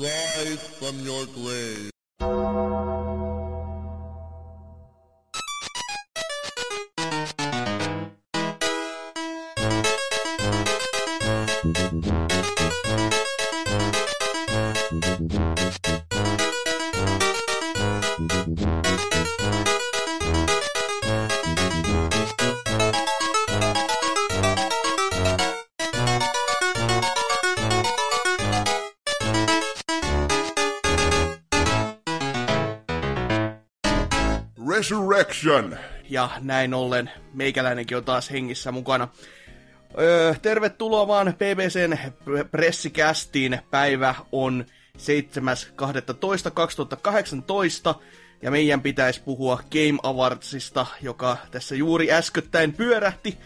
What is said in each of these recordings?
rise from your grave. Resurrection! Ja näin ollen meikäläinenkin on taas hengissä mukana. Öö, tervetuloa vaan BBCn pressikästiin. Päivä on 7.12.2018 ja meidän pitäisi puhua Game Awardsista, joka tässä juuri äskettäin pyörähti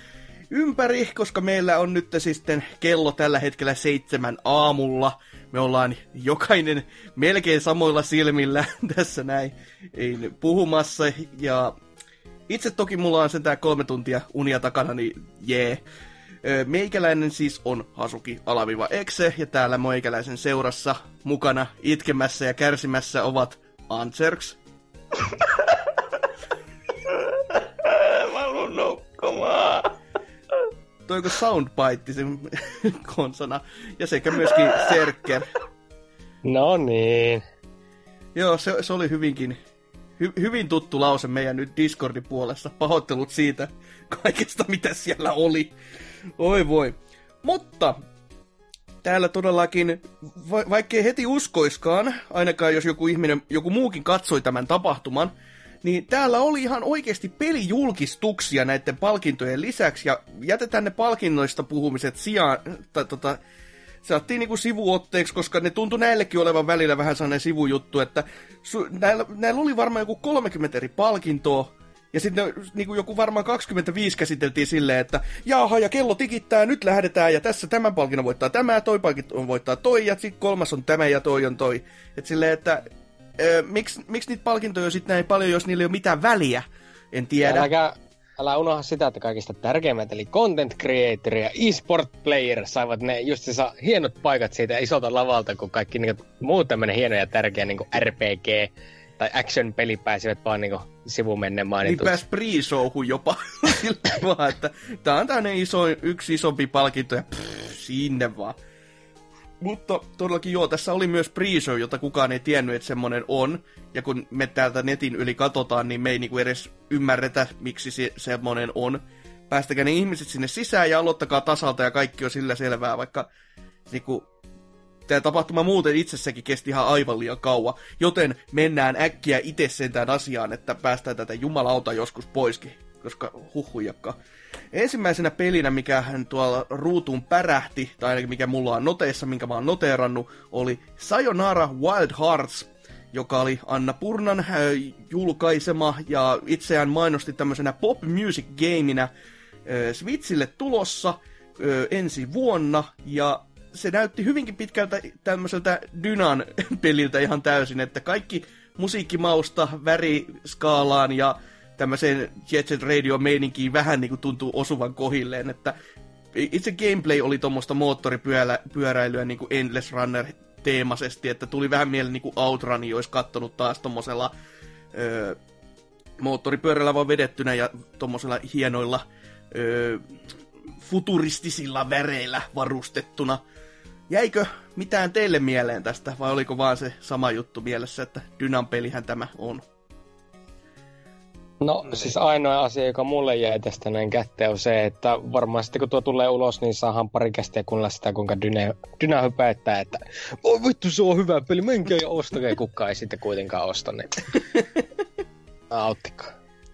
ympäri, koska meillä on nyt sitten kello tällä hetkellä seitsemän aamulla. Me ollaan jokainen melkein samoilla silmillä tässä näin ei, puhumassa. Ja itse toki mulla on sentään kolme tuntia unia takana, niin jee. Meikäläinen siis on Hasuki Alaviva Exe, ja täällä meikäläisen seurassa mukana itkemässä ja kärsimässä ovat Anserks. Mä haluun nukkumaan. Toiko soundbite sen konsana, ja sekä myöskin Serker. No niin. Joo, se, se oli hyvinkin, hy, hyvin tuttu lause meidän nyt Discordin puolessa. Pahoittelut siitä kaikesta, mitä siellä oli. Oi voi. Mutta täällä todellakin, va- vaikkei heti uskoiskaan, ainakaan jos joku ihminen, joku muukin katsoi tämän tapahtuman, niin täällä oli ihan oikeasti pelijulkistuksia näiden palkintojen lisäksi, ja jätetään ne palkinnoista puhumiset sijaan, tai tota, saatiin niinku sivuotteeksi, koska ne tuntui näillekin olevan välillä vähän sellainen sivujuttu, että su, näillä, näillä oli varmaan joku 30 eri palkintoa, ja sitten niin joku varmaan 25 käsiteltiin silleen, että jaha, ja kello tikittää, nyt lähdetään, ja tässä tämän palkinnon voittaa tämä, toi palkinto voittaa toi, ja sitten kolmas on tämä, ja toi on toi. Että silleen, että miksi, miksi niitä palkintoja on sitten näin paljon, jos niillä ei ole mitään väliä? En tiedä. Älä, älä unohda sitä, että kaikista tärkeimmät, eli content creator ja e-sport player saivat ne just hienot paikat siitä isolta lavalta, kun kaikki niin kuin, muut tämmöinen hieno ja tärkeä niin RPG tai action-peli pääsivät vaan niinku sivumenne mainituksi. Niin pääs pre jopa. vaan, että tää on tämmönen iso, yksi isompi palkinto ja pff, sinne vaan. Mutta todellakin joo, tässä oli myös pre jota kukaan ei tiennyt, että semmonen on. Ja kun me täältä netin yli katsotaan, niin me ei niinku edes ymmärretä, miksi se semmonen on. Päästäkää ne ihmiset sinne sisään ja aloittakaa tasalta ja kaikki on sillä selvää, vaikka niinku, tämä tapahtuma muuten itsessäkin kesti ihan aivan liian kauan, joten mennään äkkiä itse sentään asiaan, että päästään tätä jumalauta joskus poiskin, koska huhujakka. Ensimmäisenä pelinä, mikä hän tuolla ruutuun pärähti, tai ainakin mikä mulla on noteissa, minkä mä oon noteerannut, oli Sayonara Wild Hearts, joka oli Anna Purnan äh, julkaisema ja itseään mainosti tämmöisenä pop music gameinä äh, Switchille tulossa äh, ensi vuonna, ja se näytti hyvinkin pitkältä tämmöiseltä Dynan peliltä ihan täysin, että kaikki musiikkimausta, väriskaalaan ja tämmöiseen Jet Set Radio meininkiin vähän niin kuin tuntuu osuvan kohilleen, että itse gameplay oli tuommoista moottoripyöräilyä niin kuin Endless Runner teemaisesti, että tuli vähän mieleen niin kuin Outrun, olisi kattonut taas tuommoisella öö, moottoripyörällä vaan vedettynä ja tuommoisella hienoilla öö, futuristisilla väreillä varustettuna. Jäikö mitään teille mieleen tästä, vai oliko vaan se sama juttu mielessä, että Dynan pelihän tämä on? No niin. siis ainoa asia, joka mulle jäi tästä näin kätteen on se, että varmaan sitten kun tuo tulee ulos, niin saahan pari kästiä kuunnella sitä, kuinka Dyna, Dyna hypäyttää, että oi vittu se on hyvä peli, menkää ja ostakaa, kukaan ei sitten kuitenkaan osta niin. Auttiko.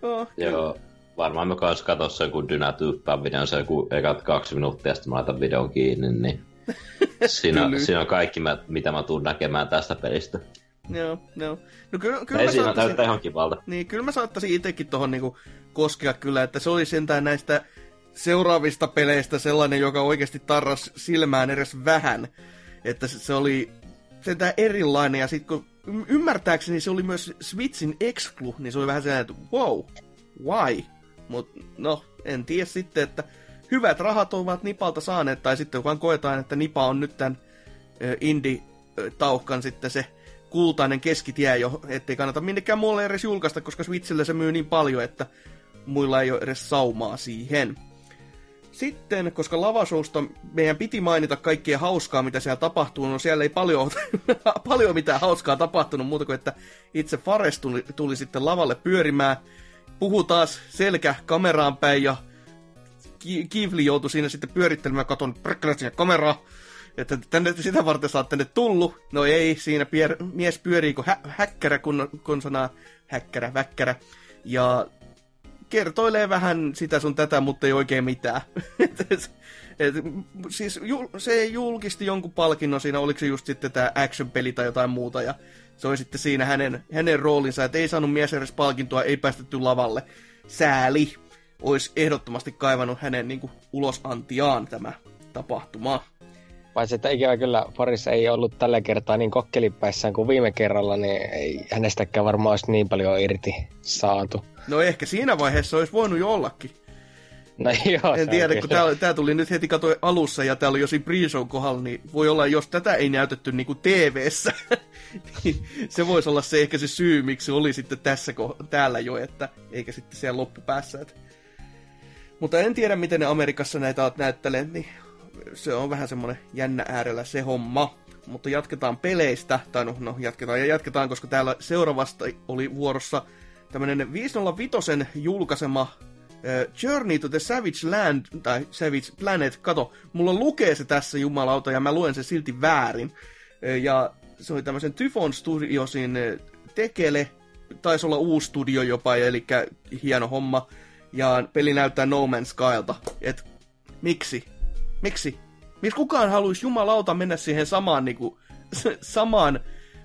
Oh, Joo, varmaan me kanssa katsossa joku Dyna tyyppää videon, se joku ekat kaksi minuuttia, sitten mä laitan videon kiinni, niin siinä, siinä on kaikki, mitä mä tuun näkemään tästä pelistä. Joo, joo. No kyllä, kyllä Ei siinä näyttää ihan kivalta. Niin, kyllä mä saattaisin itsekin tuohon niinku koskea kyllä, että se oli sentään näistä seuraavista peleistä sellainen, joka oikeasti tarras silmään edes vähän. Että se oli sentään erilainen, ja sitten kun ymmärtääkseni se oli myös Switchin exclu, niin se oli vähän sellainen, että wow, why? Mut no, en tiedä sitten, että hyvät rahat ovat Nipalta saaneet, tai sitten vaan koetaan, että Nipa on nyt tämän indie tauhkan sitten se kultainen keskitie jo, ettei kannata minnekään muualle edes julkaista, koska Switchillä se myy niin paljon, että muilla ei ole edes saumaa siihen. Sitten, koska lavashousta meidän piti mainita kaikkea hauskaa, mitä siellä tapahtuu, no siellä ei paljon, paljon mitään hauskaa tapahtunut, muuta kuin että itse Fares tuli, tuli sitten lavalle pyörimään, puhuu taas selkä kameraan päin ja Kivli joutui siinä sitten pyörittelemään katon siinä kameraa, että tänne, sitä varten oot tänne tullut. No ei, siinä pier, mies pyörii kuin hä, häkkärä, kun, kun sanaa häkkärä, väkkärä. Ja kertoilee vähän sitä sun tätä, mutta ei oikein mitään. et, et, siis jul, se julkisti jonkun palkinnon siinä, oliko se just sitten tämä action-peli tai jotain muuta, ja se oli sitten siinä hänen, hänen roolinsa, että ei saanut mies edes palkintoa, ei päästetty lavalle. Sääli olisi ehdottomasti kaivannut hänen niin kuin, ulosantiaan tämä tapahtuma. Paitsi, että ikävä kyllä parissa ei ollut tällä kertaa niin kokkelipäissään kuin viime kerralla, niin ei hänestäkään varmaan olisi niin paljon irti saatu. No ehkä siinä vaiheessa olisi voinut jo ollakin. No joo, En tiedä, kun tää, tää, tuli nyt heti kato alussa ja täällä oli jo siinä pre kohdalla, niin voi olla, jos tätä ei näytetty niinku TV-ssä, niin se voisi olla se ehkä se syy, miksi se oli sitten tässä täällä jo, että eikä sitten siellä loppupäässä. Että... Mutta en tiedä, miten ne Amerikassa näitä oot niin se on vähän semmoinen jännä äärellä se homma. Mutta jatketaan peleistä, tai no, no jatketaan ja jatketaan, koska täällä seuraavasta oli vuorossa tämmönen 505 julkaisema Journey to the Savage Land, tai Savage Planet, kato, mulla lukee se tässä jumalauta, ja mä luen se silti väärin. Ja se oli tämmöisen Typhon Studiosin tekele, taisi olla uusi studio jopa, eli hieno homma. Ja peli näyttää No Man's Skylta. Et miksi? Miksi? Miksi kukaan haluaisi jumalauta mennä siihen samaan, niinku, samaan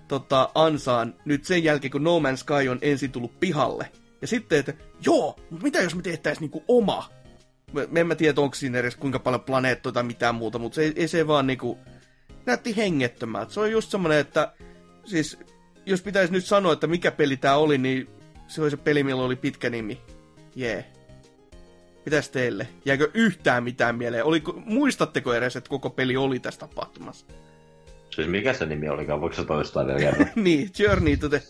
tota, ansaan nyt sen jälkeen, kun No Man's Sky on ensin tullut pihalle. Ja sitten, että joo, mutta mitä jos me tehtäisiin niinku oma? Me en mä tiedä, onko siinä edes kuinka paljon planeettoja tai mitään muuta, mutta se ei, ei se vaan niinku, näytti hengettömältä. Se on just semmoinen, että siis jos pitäisi nyt sanoa, että mikä peli tää oli, niin se oli se peli, millä oli pitkä nimi. Jee. Yeah. Mitäs teille? Jääkö yhtään mitään mieleen? Oliko, muistatteko edes, että koko peli oli tässä tapahtumassa? Siis mikä se nimi olikaan? Voiko se toistaa vielä kerran? niin, Journey to, the,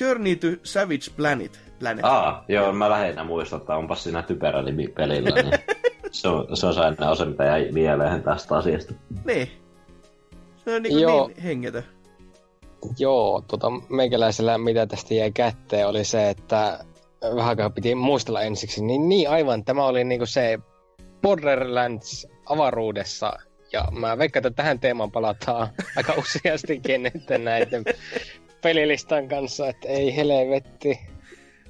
Journey to Savage Planet. Planet. Aa, joo, mä lähinnä muistan, että onpas siinä typerä nimi pelillä. Niin se, on, se on aina osa, mitä jäi mieleen tästä asiasta. Niin. Se on niin, joo. niin hengetön. Joo, tota, meikäläisellä mitä tästä jäi kätteen oli se, että vähän piti muistella ensiksi, niin, niin aivan, tämä oli niinku se Borderlands avaruudessa ja mä veikkaan, että tähän teemaan palataan aika useastikin näiden pelilistan kanssa, että ei helvetti.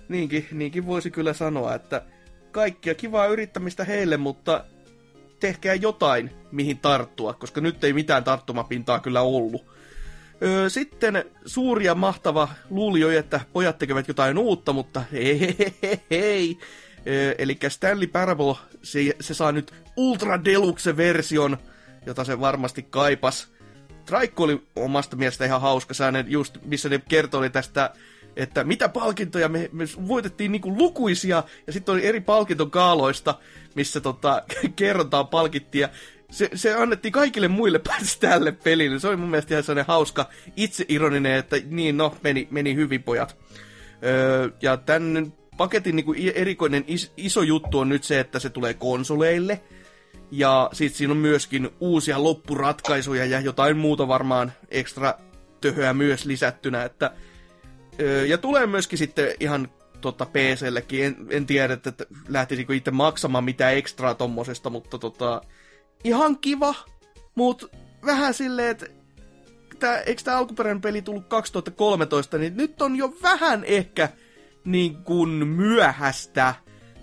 Niinkin, niinkin voisi kyllä sanoa, että kaikkia kivaa yrittämistä heille, mutta tehkää jotain, mihin tarttua, koska nyt ei mitään tarttumapintaa kyllä ollut. Öö, sitten suuri ja mahtava luuli jo, että pojat tekevät jotain uutta, mutta hei. Öö, eli Stanley Parable, se, se saa nyt Ultra Deluxe-version, jota se varmasti kaipas. Traikku oli omasta mielestä ihan hauska säännön, just missä ne kertoi tästä, että mitä palkintoja me, me voitettiin niinku lukuisia, ja sitten oli eri palkintokaaloista, missä tota, kerrotaan palkittia. Se, se annettiin kaikille muille paitsi tälle pelille. Se oli mun mielestä ihan sellainen hauska, itseironinen, että niin no, meni, meni hyvin pojat. Öö, ja tämän paketin niinku erikoinen is, iso juttu on nyt se, että se tulee konsoleille – ja sitten siinä on myöskin uusia loppuratkaisuja ja jotain muuta varmaan ekstra töhöä myös lisättynä. Että, ja tulee myöskin sitten ihan tota, PCllekin. En, en tiedä, että lähtisikö itse maksamaan mitään ekstraa tommosesta, mutta tota, ihan kiva. Mutta vähän silleen, että tää, eikö tämä alkuperäinen peli tullut 2013, niin nyt on jo vähän ehkä niin kuin myöhäistä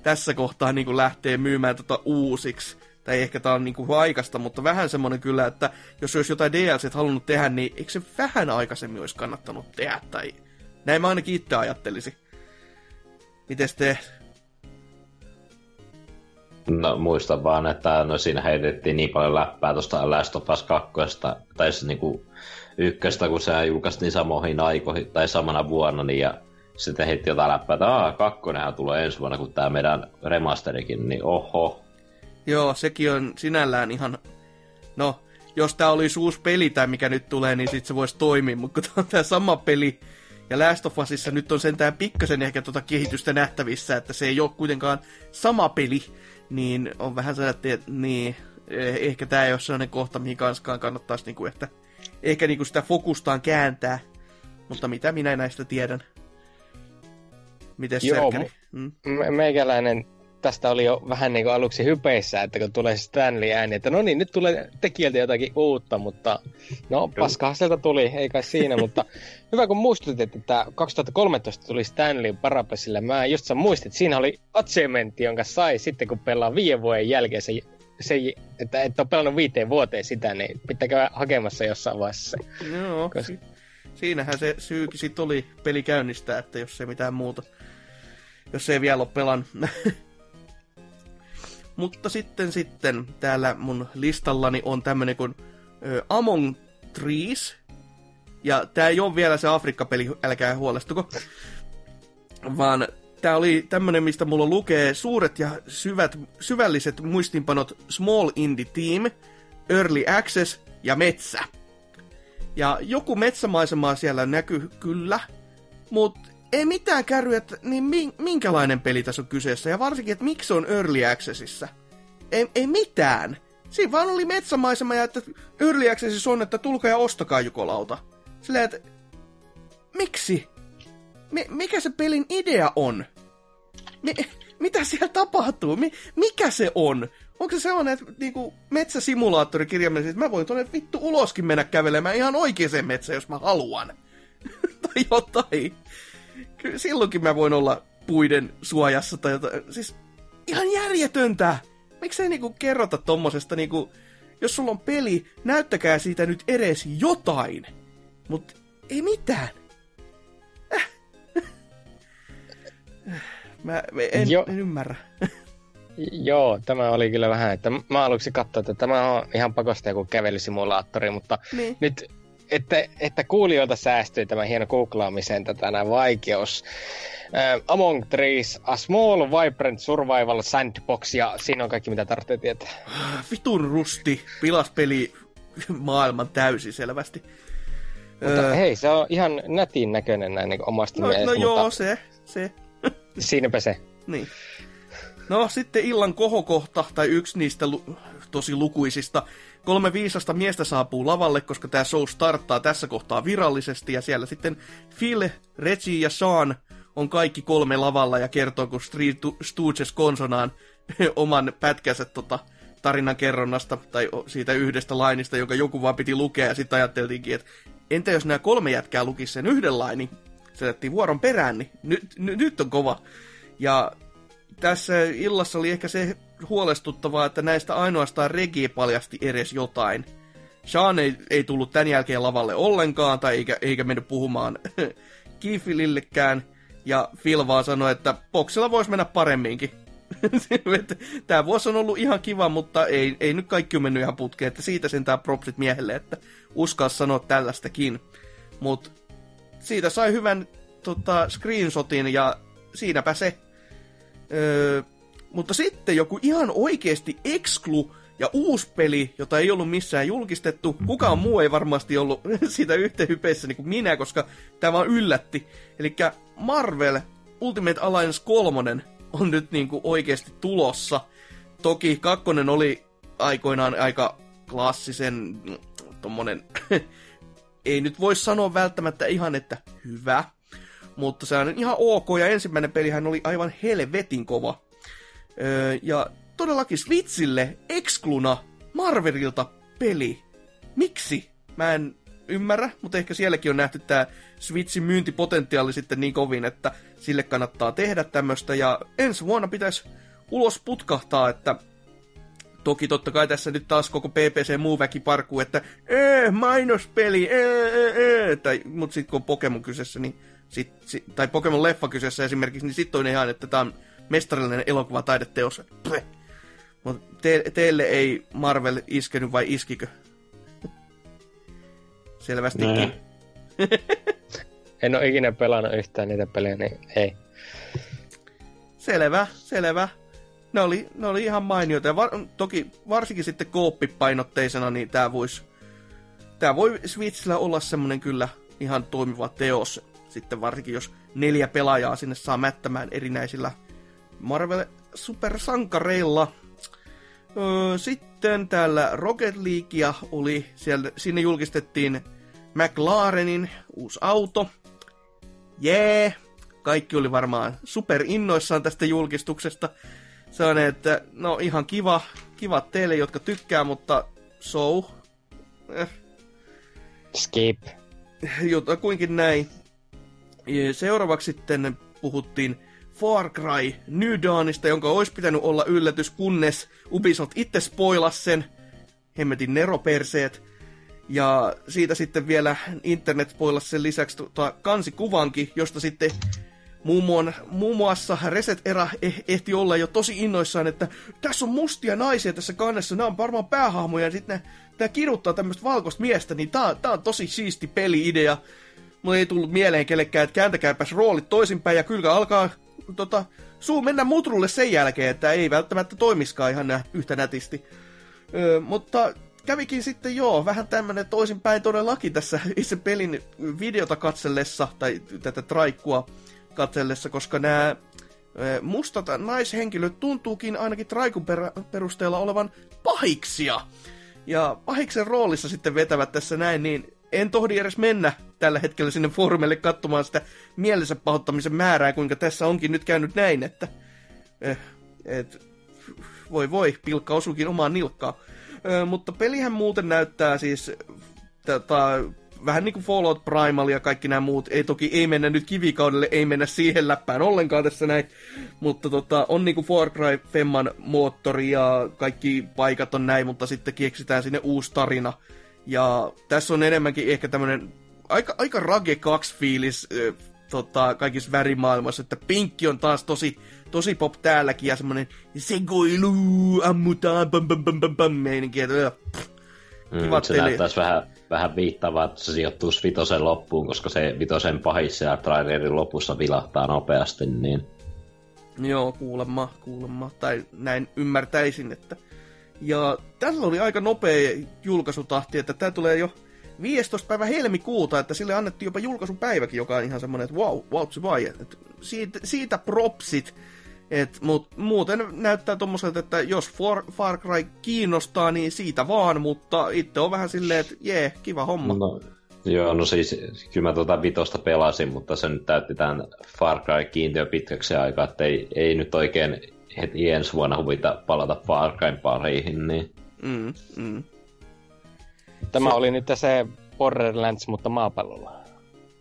tässä kohtaa niin kuin lähtee myymään tota uusiksi tai ehkä tää on niinku aikaista, mutta vähän semmonen kyllä, että jos olisi jotain DLC halunnut tehdä, niin eikö se vähän aikaisemmin olisi kannattanut tehdä, tai näin mä ainakin itse ajattelisin. Mites te? No muistan vaan, että no siinä heitettiin niin paljon läppää tuosta Last of Us 2, tai se niinku ykköstä, kun se julkaistiin samoihin aikoihin, tai samana vuonna, niin ja sitten heitti jotain läppää, että Aa, kakkonenhan tulee ensi vuonna, kun tämä meidän remasterikin, niin oho, Joo, sekin on sinällään ihan... No, jos tää olisi uusi peli tai mikä nyt tulee, niin sit se voisi toimia, mutta kun tää on tää sama peli, ja Last of Usissa nyt on sentään pikkasen ehkä tuota kehitystä nähtävissä, että se ei ole kuitenkaan sama peli, niin on vähän sellainen, että niin, eh, ehkä tämä ei ole sellainen kohta, mihin kanskaan kannattaisi niinku, että ehkä niinku sitä fokustaan kääntää. Mutta mitä minä näistä tiedän? Miten Joo? Mm. Me- meikäläinen tästä oli jo vähän niin kuin aluksi hypeissä, että kun tulee Stanley ääni, että no niin, nyt tulee tekijältä jotakin uutta, mutta no paskahan sieltä tuli, ei kai siinä, mutta hyvä kun muistutit, että 2013 tuli Stanley Parapesille, mä just sä muistit, siinä oli achievementti, jonka sai sitten kun pelaa viiden vuoden jälkeen se, se että et ole pelannut viiteen vuoteen sitä, niin pitää käydä hakemassa jossain vaiheessa. Joo, Kos- si- siinähän se syykin sit oli peli käynnistää, että jos ei mitään muuta. Jos ei vielä ole pelannut. Mutta sitten sitten täällä mun listallani on tämmönen kuin ö, Among Trees. Ja tää ei ole vielä se Afrikka-peli, älkää huolestuko. Vaan tää oli tämmönen, mistä mulla lukee suuret ja syvät, syvälliset muistinpanot Small Indie Team, Early Access ja Metsä. Ja joku metsämaisemaa siellä näkyy kyllä, mutta ei mitään kärryä, että niin min- minkälainen peli tässä on kyseessä. Ja varsinkin, että miksi se on Early Accessissa. Ei, ei mitään. Siinä vaan oli metsämaisema ja että Early Accessissa on, että tulkaa ja ostakaa jukolauta. Silleen, että miksi? Mi- mikä se pelin idea on? Mi- mitä siellä tapahtuu? Mi- mikä se on? Onko se sellainen, että niinku metsäsimulaattori kirjaimellisesti, että mä voin tonne vittu uloskin mennä kävelemään ihan oikeeseen metsään, jos mä haluan? tai jotain. Kyllä silloinkin mä voin olla puiden suojassa tai jotain. Siis ihan järjetöntä. Miksei niinku kerrota tommosesta niinku, jos sulla on peli, näyttäkää siitä nyt edes jotain. Mut ei mitään. Äh. Mä en, Jo. en ymmärrä. Joo, tämä oli kyllä vähän, että mä aluksi katsoin, että tämä on ihan pakosta joku kävelysimulaattori, mutta Niin. nyt, että, että kuulijoilta säästyy tämä hieno googlaamisen tätä nämä vaikeus. Uh, Among Trees, a small vibrant survival sandbox, ja siinä on kaikki mitä tarvitsee tietää. Vitun rusti. Pilas peli maailman täysin selvästi. Mutta Öö, hei, se on ihan nätin näköinen näin niin omasta no, mielestä, no joo, mutta se, se. siinäpä se. Niin. No sitten illan kohokohta, tai yksi niistä lu- tosi lukuisista. Kolme viisasta miestä saapuu lavalle, koska tämä show starttaa tässä kohtaa virallisesti, ja siellä sitten Phil, Reggie ja Sean on kaikki kolme lavalla ja kertoo, kun Street Stooges konsonaan oman pätkänsä tota, tarinan kerronnasta, tai siitä yhdestä lainista, jonka joku vaan piti lukea, ja sitten ajateltiinkin, että entä jos nämä kolme jätkää lukisi sen yhden lainin, se vuoron perään, niin nyt, nyt, nyt on kova. Ja tässä illassa oli ehkä se huolestuttavaa, että näistä ainoastaan Regi paljasti edes jotain. Sean ei, ei tullut tämän jälkeen lavalle ollenkaan, tai eikä, eikä mennyt puhumaan Kiifilillekään. Ja Phil vaan sanoi, että boksilla voisi mennä paremminkin. Tämä vuosi on ollut ihan kiva, mutta ei, ei nyt kaikki ole mennyt ihan putkeen, että siitä sentään propsit miehelle, että uskaa sanoa tällaistakin. Mutta siitä sai hyvän tota, screenshotin ja siinäpä se. Öö, mutta sitten joku ihan oikeasti exclu ja uusi peli, jota ei ollut missään julkistettu. Kukaan muu ei varmasti ollut siitä yhtä hypeissä niin kuin minä, koska tämä vaan yllätti. Eli Marvel Ultimate Alliance 3 on nyt niin kuin oikeasti tulossa. Toki kakkonen oli aikoinaan aika klassisen mm, tommonen, ei nyt voi sanoa välttämättä ihan, että hyvä, mutta se on ihan ok, ja ensimmäinen pelihän oli aivan helvetin kova. Öö, ja todellakin Switchille exkluna Marvelilta peli. Miksi? Mä en ymmärrä, mutta ehkä sielläkin on nähty tämä Switchin myyntipotentiaali sitten niin kovin, että sille kannattaa tehdä tämmöistä. Ja ensi vuonna pitäisi ulos putkahtaa, että toki totta kai tässä nyt taas koko PPC muu väki parkuu, että ee, mainospeli, ee, ee, ee. Tai, mutta sitten kun on Pokemon kyseessä, niin sit, sit, tai Pokemon leffa kyseessä esimerkiksi, niin sitten on ihan, että tämä on mestarillinen elokuva taideteos. Mutta te, teille ei Marvel iskenyt vai iskikö? Selvästikin. Nee. En ole ikinä pelannut yhtään niitä pelejä, niin ei. Selvä, selvä. ne oli, ne oli ihan mainioita. Ja var, toki varsinkin sitten kooppipainotteisena, niin tämä voisi tämä voi Switchillä olla semmoinen kyllä ihan toimiva teos. Sitten varsinkin jos neljä pelaajaa sinne saa mättämään erinäisillä Marvel supersankareilla. Öö, sitten täällä Rocket Leaguea oli, siellä, sinne julkistettiin McLarenin uusi auto. Jee! Yeah. Kaikki oli varmaan super innoissaan tästä julkistuksesta. Se on, että no ihan kiva, kiva teille, jotka tykkää, mutta so. Eh. Skip. Jotakuinkin näin. Seuraavaksi sitten puhuttiin Far Cry New Dawnista, jonka olisi pitänyt olla yllätys, kunnes Ubisoft itse spoilasi sen. Hemmetin neroperseet. Ja siitä sitten vielä internet spoilasi sen lisäksi tota kansikuvankin, josta sitten muun, muun, muassa Reset Era eh, ehti olla jo tosi innoissaan, että tässä on mustia naisia tässä kannessa, nämä on varmaan päähahmoja, ja sitten tämä kirjoittaa tämmöistä valkoista miestä, niin tää on tosi siisti peli-idea. Mulla ei tullut mieleen kellekään, että kääntäkääpäs roolit toisinpäin, ja kyllä alkaa tota, suu mennä mutrulle sen jälkeen, että ei välttämättä toimiskaan ihan nä- yhtä nätisti. Öö, mutta kävikin sitten joo, vähän tämmönen toisinpäin todellakin tässä itse pelin videota katsellessa, tai tätä traikkua katsellessa, koska nämä mustat naishenkilöt tuntuukin ainakin traikun perusteella olevan pahiksia. Ja pahiksen roolissa sitten vetävät tässä näin, niin en tohdi edes mennä tällä hetkellä sinne foorumille katsomaan sitä mielensä pahoittamisen määrää, kuinka tässä onkin nyt käynyt näin, että eh, et, voi voi, pilkka osuukin omaan nilkkaan. Ö, mutta pelihän muuten näyttää siis tota, vähän niin kuin Fallout Primal ja kaikki nämä muut. Ei toki ei mennä nyt kivikaudelle, ei mennä siihen läppään ollenkaan tässä näin. Mutta tota, on niin kuin Far Cry Femman moottori ja kaikki paikat on näin, mutta sitten keksitään sinne uusi tarina. Ja tässä on enemmänkin ehkä tämmönen aika, aika Rage 2 fiilis äh, tota, kaikissa värimaailmassa, että pinkki on taas tosi, tosi pop täälläkin ja semmonen sekoilu, ammutaan, pam pam pam pam pam meininki, että mm, se näyttäisi vähän, vähän viittavaa, että se sijoittuu vitosen loppuun, koska se vitosen pahis ja trailerin lopussa vilahtaa nopeasti, niin... Joo, kuulemma, kuulemma. Tai näin ymmärtäisin, että ja tällä oli aika nopea julkaisutahti, että tämä tulee jo 15. päivä helmikuuta, että sille annettiin jopa julkaisupäiväkin, joka on ihan semmoinen, että wow, wow, vai, että siitä, siitä propsit. Et, mut, muuten näyttää tommoselta, että jos Far, Far Cry kiinnostaa, niin siitä vaan, mutta itse on vähän silleen, että jee, kiva homma. No, joo, no siis kyllä mä tuota vitosta pelasin, mutta se nyt täytti tämän Far Cry kiintiö pitkäksi aikaa, että ei, ei nyt oikein heti ensi vuonna huvita palata Far Cryn pariin, niin... Mm, mm. Tämä se... oli nyt se Borderlands, mutta maapallolla.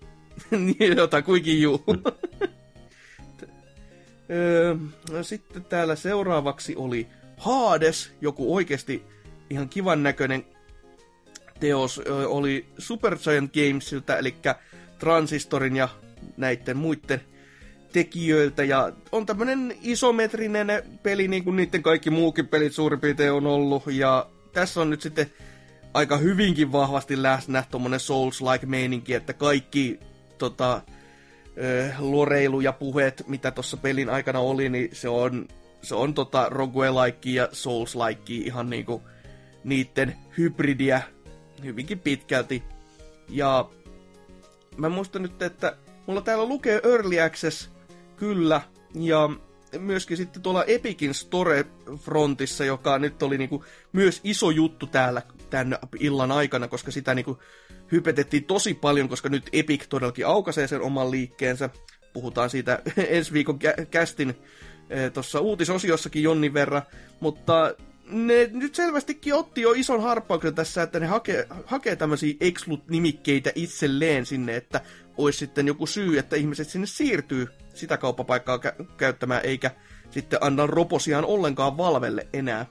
niin, jota kuikin juu. no, sitten täällä seuraavaksi oli Hades, joku oikeasti ihan kivan näköinen teos oli Super Giant Gamesilta, eli Transistorin ja näiden muiden tekijöiltä ja on tämmönen isometrinen peli, niin kuin niiden kaikki muukin pelit suurin piirtein on ollut. Ja tässä on nyt sitten aika hyvinkin vahvasti läsnä tommonen Souls-like meininki, että kaikki tota, loreilu ja puheet, mitä tuossa pelin aikana oli, niin se on, se on tota roguelike ja Souls-like ihan niinku niiden hybridiä hyvinkin pitkälti. Ja mä muistan nyt, että mulla täällä lukee Early Access Kyllä, ja myöskin sitten tuolla Epicin Store-frontissa, joka nyt oli niinku myös iso juttu täällä tämän illan aikana, koska sitä niinku hypetettiin tosi paljon, koska nyt Epic todellakin aukaisee sen oman liikkeensä. Puhutaan siitä ensi viikon kä- kästin e, tuossa uutisosiossakin jonnin verran, mutta ne nyt selvästikin otti jo ison harppauksen tässä, että ne hakee, hakee tämmöisiä Exlut-nimikkeitä itselleen sinne, että olisi sitten joku syy, että ihmiset sinne siirtyy sitä kauppapaikkaa kä- käyttämään, eikä sitten anna roposiaan ollenkaan Valvelle enää.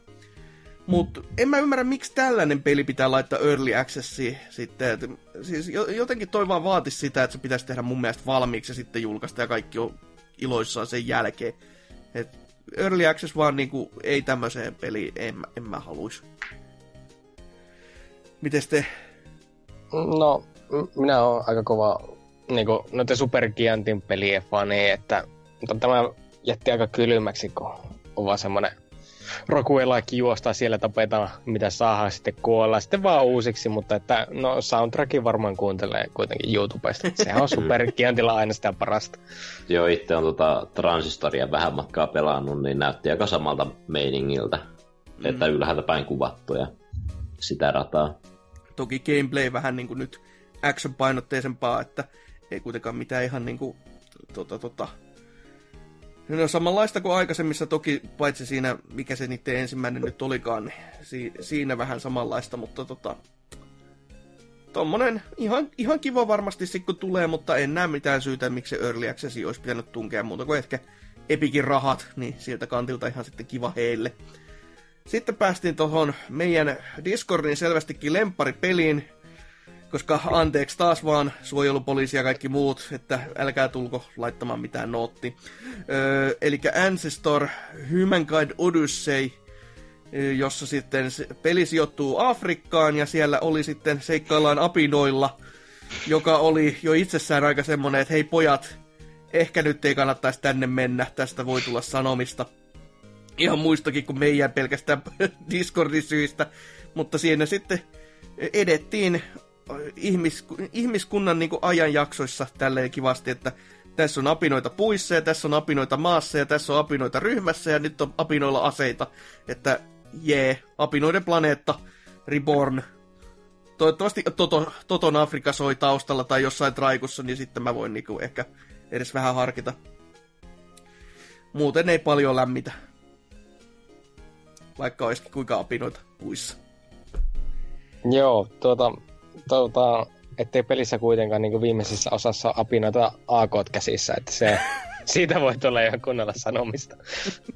Mutta en mä ymmärrä, miksi tällainen peli pitää laittaa Early Accessiin sitten. Et, siis jotenkin toi vaan vaatisi sitä, että se pitäisi tehdä mun mielestä valmiiksi ja sitten julkaista ja kaikki on iloissaan sen jälkeen. Et Early Access vaan niinku, ei tämmöiseen peliin, en, en mä haluis. Mites te? No, minä oon aika kova niinku, noiden supergiantin pelien fani, että mutta tämä jätti aika kylmäksi, kun on vaan semmonen rokuelaikin juostaa siellä tapetaan, mitä saadaan sitten kuolla sitten vaan uusiksi, mutta että no soundtrackin varmaan kuuntelee kuitenkin YouTubesta. Sehän on super kiantilla aina sitä parasta. Joo, itse on tota transistoria vähän matkaa pelannut, niin näytti aika samalta meiningiltä. Mm. Että ylhäältä päin kuvattu ja sitä rataa. Toki gameplay vähän niin kuin nyt action-painotteisempaa, että ei kuitenkaan mitään ihan niin kuin, tota, tota, No samanlaista kuin aikaisemmissa toki, paitsi siinä, mikä se niiden ensimmäinen nyt olikaan, niin si- siinä vähän samanlaista, mutta tota, tommonen ihan, ihan kiva varmasti sit kun tulee, mutta en näe mitään syytä, miksi Early Access olisi pitänyt tunkea muuta kuin ehkä Epikin rahat, niin sieltä kantilta ihan sitten kiva heille. Sitten päästiin tuohon meidän Discordin selvästikin lempparipeliin, koska anteeksi taas vaan suojelupoliisi ja kaikki muut, että älkää tulko laittamaan mitään nootti. Öö, eli Ancestor Humankind Odyssey, jossa sitten peli sijoittuu Afrikkaan ja siellä oli sitten seikkaillaan apinoilla, joka oli jo itsessään aika semmonen, että hei pojat, ehkä nyt ei kannattaisi tänne mennä, tästä voi tulla sanomista. Ihan muistakin kuin meidän pelkästään Discordin syistä, mutta siinä sitten edettiin ihmis, ihmiskunnan niin ajanjaksoissa tälleen kivasti, että tässä on apinoita puissa ja tässä on apinoita maassa ja tässä on apinoita ryhmässä ja nyt on apinoilla aseita. Että jee, yeah, apinoiden planeetta, Reborn. Toivottavasti Toto, Toton Afrika soi taustalla tai jossain traikussa, niin sitten mä voin niinku ehkä edes vähän harkita. Muuten ei paljon lämmitä. Vaikka olisikin kuinka apinoita puissa. Joo, tuota, tuota, ettei pelissä kuitenkaan niin viimeisessä osassa apinoita AK käsissä, että se, siitä voi tulla ihan kunnolla sanomista.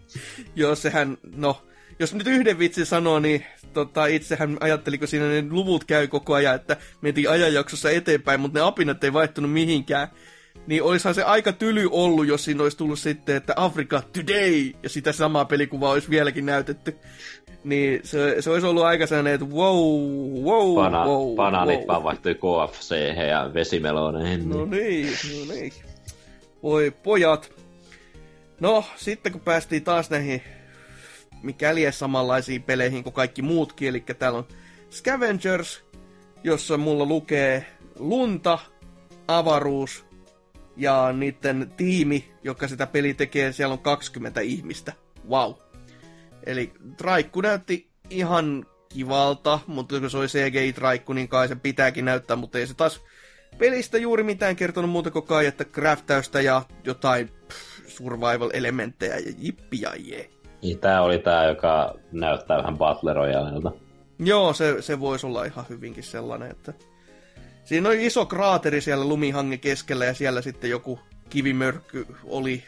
Joo, sehän, no, jos nyt yhden vitsin sanoo, niin tota, itsehän ajattelin, kun siinä ne luvut käy koko ajan, että mentiin ajanjaksossa eteenpäin, mutta ne apinat ei vaihtunut mihinkään. Niin olisihan se aika tyly ollut, jos siinä olisi tullut sitten, että Afrika Today, ja sitä samaa pelikuvaa olisi vieläkin näytetty. Niin se, se olisi ollut aika sellainen, että wow, wow, Pana, wow, Banaanit wow. vaan vaihtui KFC ja vesimeloneihin. No niin, no niin. Voi pojat. No, sitten kun päästiin taas näihin mikäli samanlaisiin peleihin kuin kaikki muutkin, eli täällä on Scavengers, jossa mulla lukee lunta, avaruus ja niiden tiimi, joka sitä peli tekee, siellä on 20 ihmistä. Wow. Eli Traikku näytti ihan kivalta, mutta kun se oli CGI-traikku, niin kai se pitääkin näyttää, mutta ei se taas pelistä juuri mitään kertonut muuta kuin kai, että craftäystä ja jotain pff, survival-elementtejä ja jippi ja jee. Niin tää oli tää, joka näyttää vähän Battle Royalelta. Joo, se, se voisi olla ihan hyvinkin sellainen, että... Siinä oli iso kraateri siellä lumihangen keskellä ja siellä sitten joku kivimörkky oli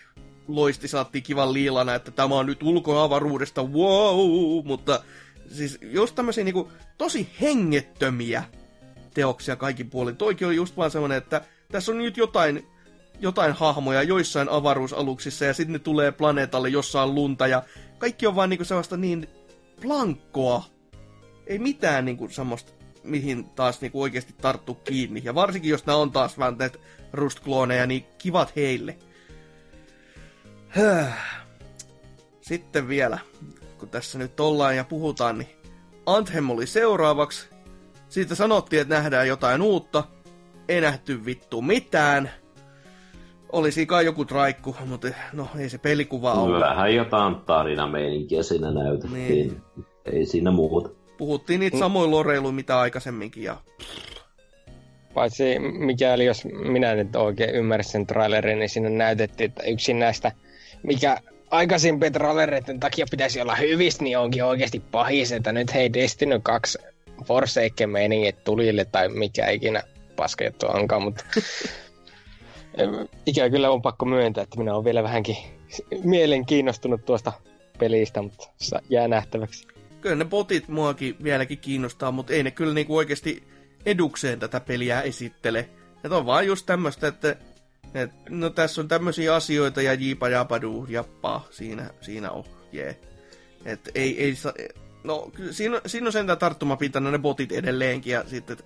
loisti saattiin kivan liilana, että tämä on nyt ulkoavaruudesta, wow, mutta siis just tämmöisiä niinku tosi hengettömiä teoksia kaikin puolin. Toikin oli just vaan semmoinen, että tässä on nyt jotain, jotain hahmoja joissain avaruusaluksissa ja sitten ne tulee planeetalle jossain lunta ja kaikki on vaan niinku sellaista niin blankkoa. Ei mitään niinku semmoista, mihin taas niinku oikeasti tarttuu kiinni. Ja varsinkin jos nämä on taas vähän näitä rust-klooneja, niin kivat heille. Sitten vielä, kun tässä nyt ollaan ja puhutaan, niin Anthem oli seuraavaksi. Siitä sanottiin, että nähdään jotain uutta. Ei nähty vittu mitään. Olisi kai joku traikku, mutta no ei se pelikuva ole. Vähän jotain tarinameininkiä siinä näytettiin. Niin. Ei siinä muuta. Puhuttiin niitä samoin loreiluja mitä aikaisemminkin ja Paitsi mikäli jos minä nyt oikein ymmärsin sen trailerin, niin siinä näytettiin, että yksin näistä, mikä aikaisempien trailereiden takia pitäisi olla hyvissä, niin onkin oikeasti pahis, että nyt hei Destiny 2 Forsaken meiningit tulille tai mikä ikinä paskettu onkaan, mutta ikävä kyllä on pakko myöntää, että minä olen vielä vähänkin mielenkiinnostunut tuosta pelistä, mutta jää nähtäväksi. Kyllä ne botit muakin vieläkin kiinnostaa, mutta ei ne kyllä niinku oikeasti edukseen tätä peliä esittele. Että on vaan just tämmöistä, että et, no tässä on tämmöisiä asioita ja jiipa japadu jappaa, siinä, siinä on, jee. Yeah. Et ei, ei no siinä, siinä on sentään tarttumapintana ne botit edelleenkin ja sitten, et,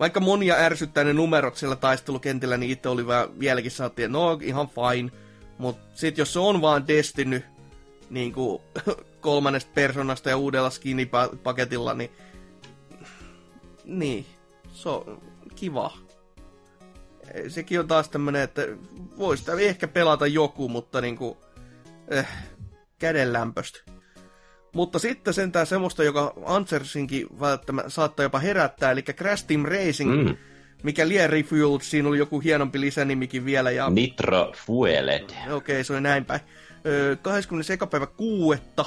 vaikka monia ärsyttää ne numerot siellä taistelukentillä, niin itse oli vähän, vieläkin saattiin, no ihan fine. Mutta sitten jos se on vaan Destiny, niin kuin, kolmannesta persoonasta ja uudella skinipaketilla, niin niin, se on kiva. Sekin on taas tämmönen, että voisi sitä ehkä pelata joku, mutta niinku, eh, kädenlämpöstä. Mutta sitten sentään semmoista, joka Ansersinkin välttämättä saattaa jopa herättää, eli Crash Team Racing, mm. mikä lie refueled, siinä oli joku hienompi lisänimikin vielä. Ja... Nitro Fueled. Okei, okay, se oli näin päin. 21. päivä kuuetta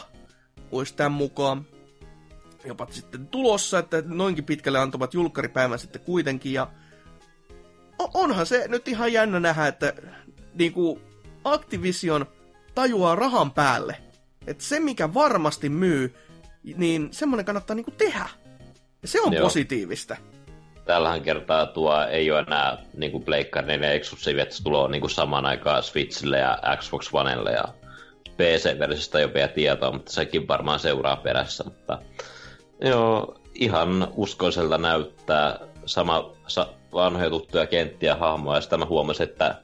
olisi tämän mukaan jopa sitten tulossa, että noinkin pitkälle antavat julkkaripäivän sitten kuitenkin. Ja onhan se nyt ihan jännä nähdä, että niin kuin Activision tajuaa rahan päälle. Että se, mikä varmasti myy, niin semmoinen kannattaa niin kuin tehdä. Ja se on Joo. positiivista. Tällähän kertaa tuo ei ole enää niin kuin Pleikkari 4 eksklusiivi, että se tulee niin kuin samaan aikaan Switchille ja Xbox Onelle ja PC-versiosta jo vielä tietoa, mutta sekin varmaan seuraa perässä. Mutta Joo, ihan uskoiselta näyttää. Sama sa, vanhoja tuttuja kenttiä hahmoja, ja sitten mä huomasin, että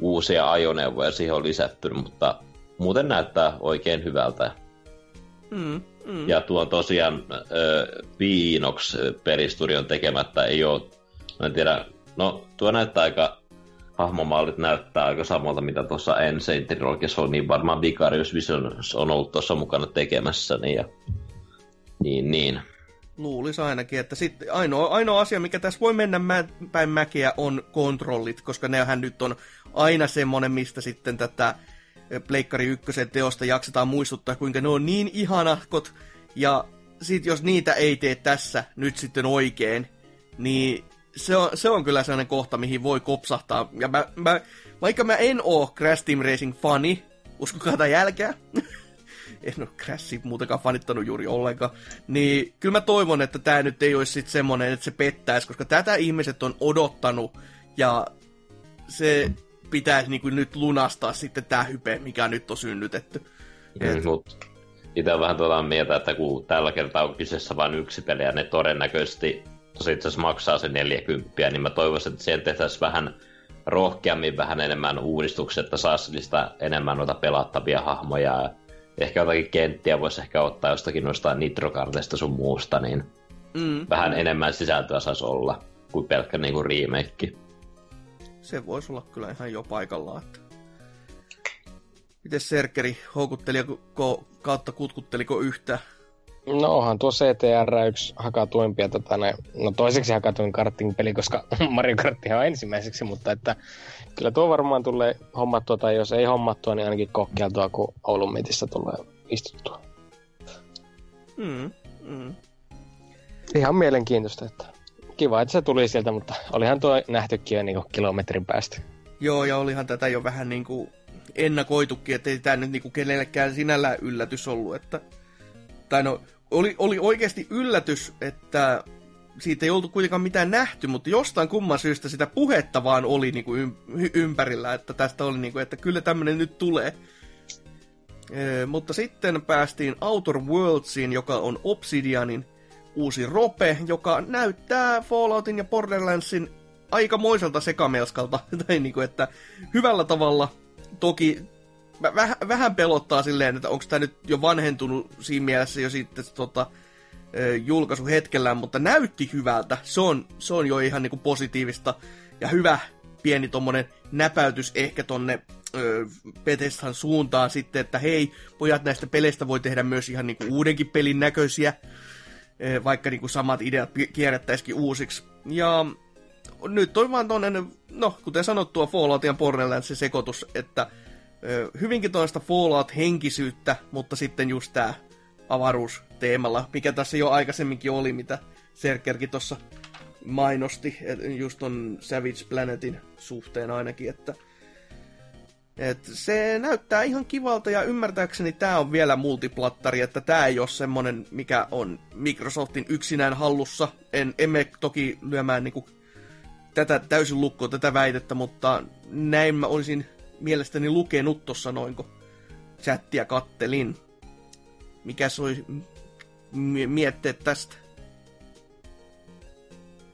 uusia ajoneuvoja siihen on lisätty, mutta muuten näyttää oikein hyvältä. Mm, mm. Ja tuon tosiaan Pinox peristudion tekemättä ei ole, mä en tiedä, no tuo näyttää aika, hahmomallit näyttää aika samalta, mitä tuossa Insane Trilogiassa on, niin varmaan Vicarious Visions on ollut tuossa mukana tekemässä, niin ja niin, niin. Luulisi ainakin, että sitten ainoa, ainoa asia, mikä tässä voi mennä mä, päin mäkeä, on kontrollit, koska nehän nyt on aina semmonen, mistä sitten tätä Pleikkari ykkösen teosta jaksetaan muistuttaa, kuinka ne on niin ihanahkot, ja sit jos niitä ei tee tässä nyt sitten oikein, niin se on, se on kyllä sellainen kohta, mihin voi kopsahtaa. Ja mä, mä, vaikka mä en oo Crash Team Racing fani, uskokaa tai jälkeä, en ole Crashia muutenkaan fanittanut juuri ollenkaan, niin kyllä mä toivon, että tämä nyt ei olisi sitten semmoinen, että se pettäisi, koska tätä ihmiset on odottanut, ja se pitäisi niin kuin nyt lunastaa sitten tämä hype, mikä nyt on synnytetty. Mm, Et... Mut itse on vähän tuota mieltä, että kun tällä kertaa on kyseessä vain yksi peli, ja ne todennäköisesti tosi itse asiassa maksaa se 40, niin mä toivoisin, että siihen tehtäisiin vähän rohkeammin vähän enemmän uudistuksia, että saisi enemmän noita pelattavia hahmoja ja ehkä jotakin kenttiä voisi ehkä ottaa jostakin noista nitrokarteista sun muusta, niin mm. vähän enemmän sisältöä saisi olla kuin pelkkä niinku remake. Se voisi olla kyllä ihan jo paikallaan. Että... Miten Serkeri, houkutteliko kautta kutkutteliko yhtä? No onhan tuo CTR yksi hakatuimpia tätä ne, no toiseksi hakatuin karting-peli, koska Mario Kart on ensimmäiseksi, mutta että kyllä tuo varmaan tulee hommattua, tai jos ei hommattua, niin ainakin kokkeiltua, kun Oulun mitissä tulee istuttua. Mm, mm. Ihan mielenkiintoista, että kiva, että se tuli sieltä, mutta olihan tuo nähtykin jo niin kilometrin päästä. Joo, ja olihan tätä jo vähän niin kuin ennakoitukin, että ei tämä nyt niin kuin kenellekään sinällään yllätys ollut, että tai no, oli, oli oikeasti yllätys, että siitä ei oltu kuitenkaan mitään nähty, mutta jostain kumman syystä sitä puhetta vaan oli niin kuin ympärillä, että tästä oli niin kuin, että kyllä tämmöinen nyt tulee. E, mutta sitten päästiin Outer Worldsiin, joka on Obsidianin uusi rope, joka näyttää Falloutin ja Borderlandsin aikamoiselta sekamelskalta, tai niin kuin, että hyvällä tavalla. Toki väh, vähän pelottaa silleen, että onko tämä nyt jo vanhentunut siinä mielessä jo sitten tota, julkaisu hetkellään, mutta näytti hyvältä. Se on, se on jo ihan niinku positiivista ja hyvä pieni tommonen näpäytys ehkä tonne Bethesdan suuntaan sitten, että hei, pojat näistä peleistä voi tehdä myös ihan niinku uudenkin pelin näköisiä, vaikka niinku samat ideat kierrättäisikin uusiksi. Ja nyt on vaan tonnen, no kuten sanottua, Fallout ja se sekoitus, että hyvinkin toista Fallout-henkisyyttä, mutta sitten just tää avaruusteemalla, mikä tässä jo aikaisemminkin oli, mitä Serkerkin tuossa mainosti, just on Savage Planetin suhteen ainakin, että et se näyttää ihan kivalta ja ymmärtääkseni tämä on vielä multiplattari, että tämä ei ole semmonen, mikä on Microsoftin yksinään hallussa. En, emme toki lyömään niinku tätä täysin lukkoa tätä väitettä, mutta näin mä olisin mielestäni lukenut tuossa noin, kun chattia kattelin. Mikä soi mietteet tästä?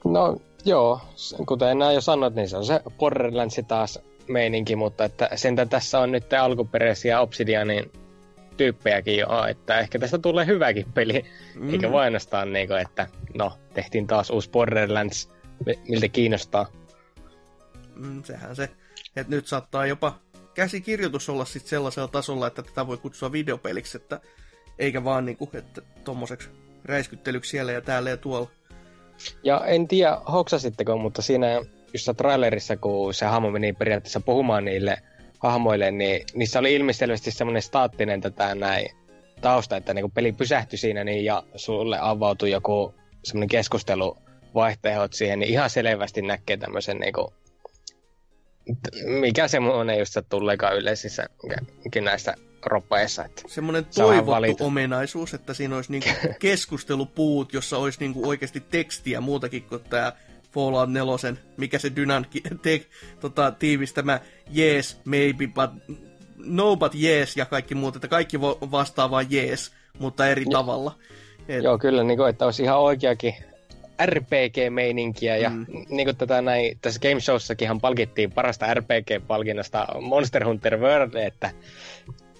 No joo, kuten näin jo sanoit, niin se on se Borderlands taas meininki, mutta että sentä tässä on nyt alkuperäisiä Obsidianin tyyppejäkin jo, että ehkä tästä tulee hyväkin peli, mm. eikä vain ainoastaan niin kuin, että no, tehtiin taas uusi Borderlands, miltä kiinnostaa. Mm, sehän se, että nyt saattaa jopa käsikirjoitus olla sitten sellaisella tasolla, että tätä voi kutsua videopeliksi, että eikä vaan niinku, että tommoseksi räiskyttelyksi siellä ja täällä ja tuolla. Ja en tiedä, hoksasitteko, mutta siinä just trailerissa, kun se hahmo meni periaatteessa puhumaan niille hahmoille, niin niissä oli ilmiselvästi semmoinen staattinen tätä näin tausta, että niin peli pysähtyi siinä niin, ja sulle avautui joku semmoinen keskusteluvaihtoehdot siihen, niin ihan selvästi näkee tämmöisen niin kuin, mikä semmoinen just tuleekaan yleisissä näissä roppeissa. Että Semmoinen toivottu valita. omenaisuus, että siinä olisi niinku keskustelupuut, jossa olisi niinku oikeasti tekstiä muutakin kuin tämä Fallout 4, mikä se Dynan te, tota, tiivistämä yes, maybe, but no but yes ja kaikki muut, että kaikki vastaa vain yes, mutta eri ja, tavalla. Et... Joo, kyllä, niin kuin, että olisi ihan oikeakin RPG-meininkiä ja mm. niin kuin tätä näin, tässä Game Showssakinhan palkittiin parasta RPG-palkinnasta Monster Hunter World, että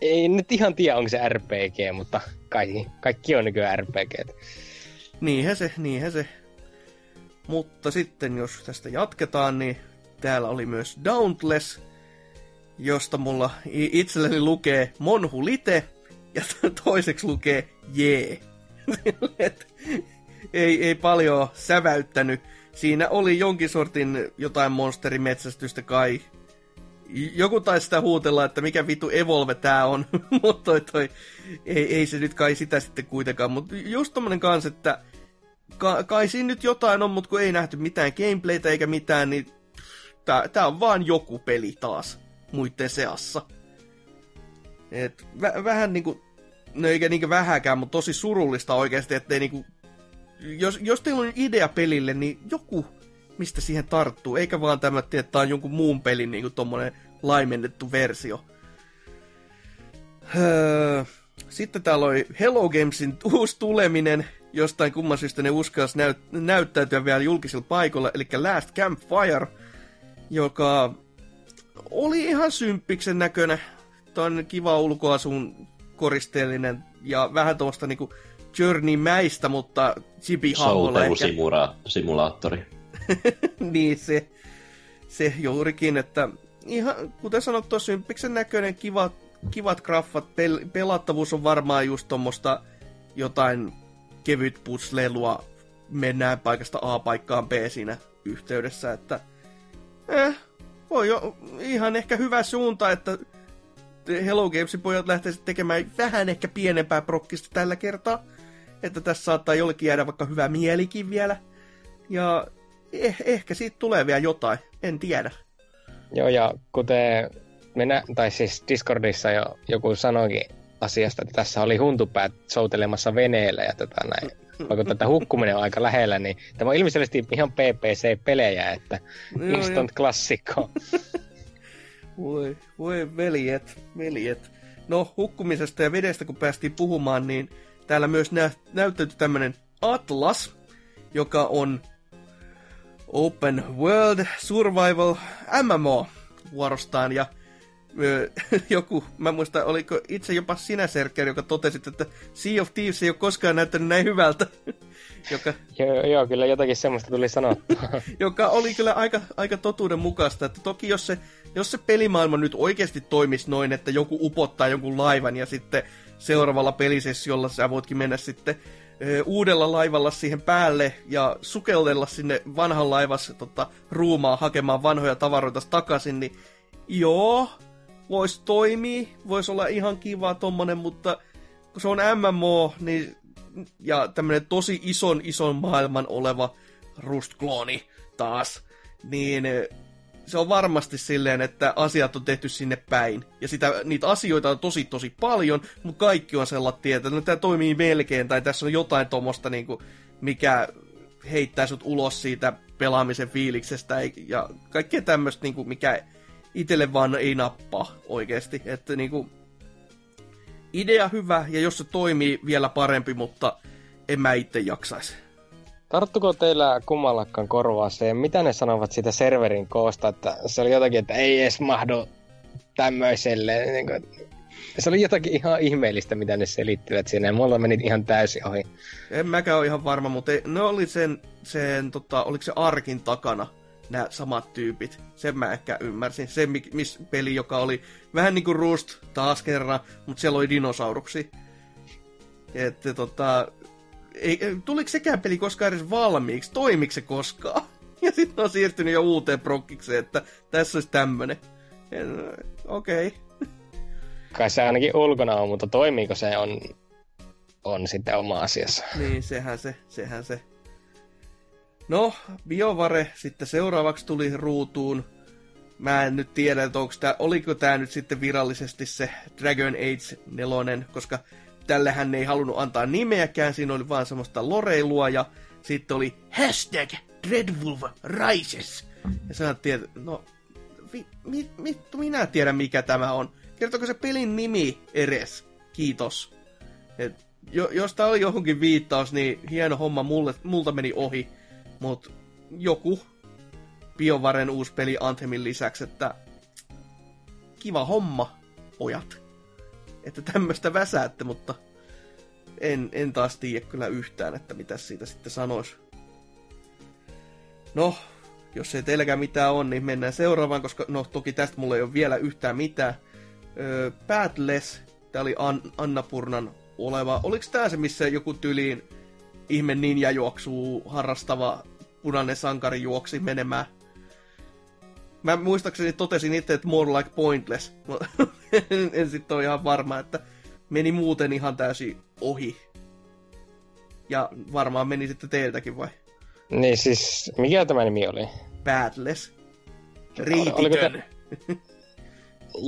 ei nyt ihan tiedä, onko se RPG, mutta kaikki, kaikki on nykyään RPG. Niinhän se, niinhän se. Mutta sitten jos tästä jatketaan, niin täällä oli myös Dauntless, josta mulla itselleni lukee Monhu Lite ja toiseksi lukee Jee. ei, ei paljon säväyttänyt. Siinä oli jonkin sortin jotain monsterimetsästystä kai. Joku taisi sitä huutella, että mikä vitu Evolve tää on, mutta toi, toi, ei, ei se nyt kai sitä sitten kuitenkaan. Mutta just tommonen kans, että ka, kai siinä nyt jotain on, mutta kun ei nähty mitään gameplaytä eikä mitään, niin tää, tää on vaan joku peli taas muiden seassa. Et vä, vähän niinku, no eikä niinku vähäkään, mutta tosi surullista oikeasti, ettei niinku, jos, jos teillä on idea pelille, niin joku, mistä siihen tarttuu, eikä vaan tämä, että tämä on jonkun muun pelin niinku tommonen laimennettu versio. Sitten täällä oli Hello Gamesin uusi tuleminen, jostain kumman syystä ne uskalsi näyt- näyttäytyä vielä julkisilla paikoilla, eli Last Campfire, joka oli ihan symppiksen näköinen. Tämä kiva ulkoasun koristeellinen ja vähän tuosta niinku Journey-mäistä, mutta chibi-hahmolla ehkä. simulaattori. niin se, se juurikin, että ihan kuten sanottu, symppiksen näköinen, kivat, kivat graffat, pel- pelattavuus on varmaan just tuommoista jotain kevyt puslelua mennään paikasta A paikkaan B siinä yhteydessä, että eh, voi jo ihan ehkä hyvä suunta, että Hello Gamesin pojat lähtee tekemään vähän ehkä pienempää prokkista tällä kertaa. Että tässä saattaa jollekin jäädä vaikka hyvä mielikin vielä. Ja eh, ehkä siitä tulee vielä jotain, en tiedä. Joo, ja kuten minä, tai siis Discordissa jo joku sanoikin asiasta, että tässä oli huntupäät soutelemassa veneellä ja tätä näin. Vaikka tätä hukkuminen on aika lähellä, niin tämä on ilmeisesti ihan PPC-pelejä, että joo, instant klassikko. voi, voi veljet, veljet. No, hukkumisesta ja vedestä kun päästiin puhumaan, niin täällä myös nä- näyttäytyi tämmönen Atlas, joka on Open World Survival MMO vuorostaan, ja joku, mä muistan, oliko itse jopa sinä Serker, joka totesit, että Sea of Thieves ei ole koskaan näyttänyt näin hyvältä. joka, joo, joo, kyllä jotakin semmoista tuli sanottua. joka oli kyllä aika, aika totuuden mukaista, että toki jos se, jos se pelimaailma nyt oikeasti toimisi noin, että joku upottaa jonkun laivan ja sitten seuraavalla pelisessiolla sä voitkin mennä sitten uudella laivalla siihen päälle ja sukellella sinne vanhan laivassa tota, ruumaa hakemaan vanhoja tavaroita takaisin, niin joo, voisi toimia, voisi olla ihan kiva tommonen, mutta kun se on MMO, niin, ja tämmönen tosi ison ison maailman oleva Rust-klooni taas, niin se on varmasti silleen, että asiat on tehty sinne päin. Ja sitä, niitä asioita on tosi tosi paljon, mutta kaikki on sellainen, että no, tämä toimii melkein, tai tässä on jotain tuommoista, niin mikä heittää sut ulos siitä pelaamisen fiiliksestä, ja kaikkea tämmöistä, niin mikä itelle vaan ei nappaa oikeasti. Että niinku, idea hyvä, ja jos se toimii vielä parempi, mutta en mä itse jaksaisi. Tarttuko teillä kummallakaan korvaa se, mitä ne sanovat siitä serverin koosta, että se oli jotakin, että ei edes mahdu tämmöiselle. Niin kuin... Se oli jotakin ihan ihmeellistä, mitä ne selittivät siinä, ja mulla meni ihan täysin ohi. En mäkään ole ihan varma, mutta ne oli sen, sen tota, oliko se Arkin takana nämä samat tyypit. Sen mä ehkä ymmärsin. Se mi- miss peli, joka oli vähän niin kuin Rust taas kerran, mutta siellä oli dinosauruksia. Että tota, ei, tuliko sekään peli koskaan edes valmiiksi? Toimiko se koskaan? Ja sitten on siirtynyt jo uuteen prokkikseen, että tässä olisi tämmönen. En- Okei. Okay. Kai se ainakin ulkona on, mutta toimiiko se on, on sitten oma asiassa. Niin, sehän se, sehän se. No, BioVare sitten seuraavaksi tuli ruutuun. Mä en nyt tiedä, että onko tää, oliko tämä nyt sitten virallisesti se Dragon Age 4, koska tällähän ne ei halunnut antaa nimeäkään, siinä oli vaan semmoista loreilua ja sitten oli hashtag Dreadwolf Rises. Ja sanottiin, että no, vi, mi, vittu minä tiedän mikä tämä on. Kertoko se pelin nimi edes? Kiitos. Et jo, jos tää oli johonkin viittaus, niin hieno homma mulle, multa meni ohi. Mut joku BioVaren uusi peli Anthemin lisäksi, että kiva homma, pojat. Että tämmöistä väsäätte, mutta en, en taas tiedä kyllä yhtään, että mitä siitä sitten sanois. No, jos ei teilläkään mitään on, niin mennään seuraavaan, koska no toki tästä mulla ei ole vielä yhtään mitään. Öö, Padless, tää oli An- Annapurnan oleva. Oliko tää se, missä joku tyliin ihme ninja juoksuu harrastava punainen sankari juoksi menemään? Mä muistaakseni totesin itse, että more like pointless. En, en sitten ole ihan varma, että meni muuten ihan täysin ohi. Ja varmaan meni sitten teiltäkin vai? Niin siis, mikä tämä nimi oli? Badless. Oliko Riititön.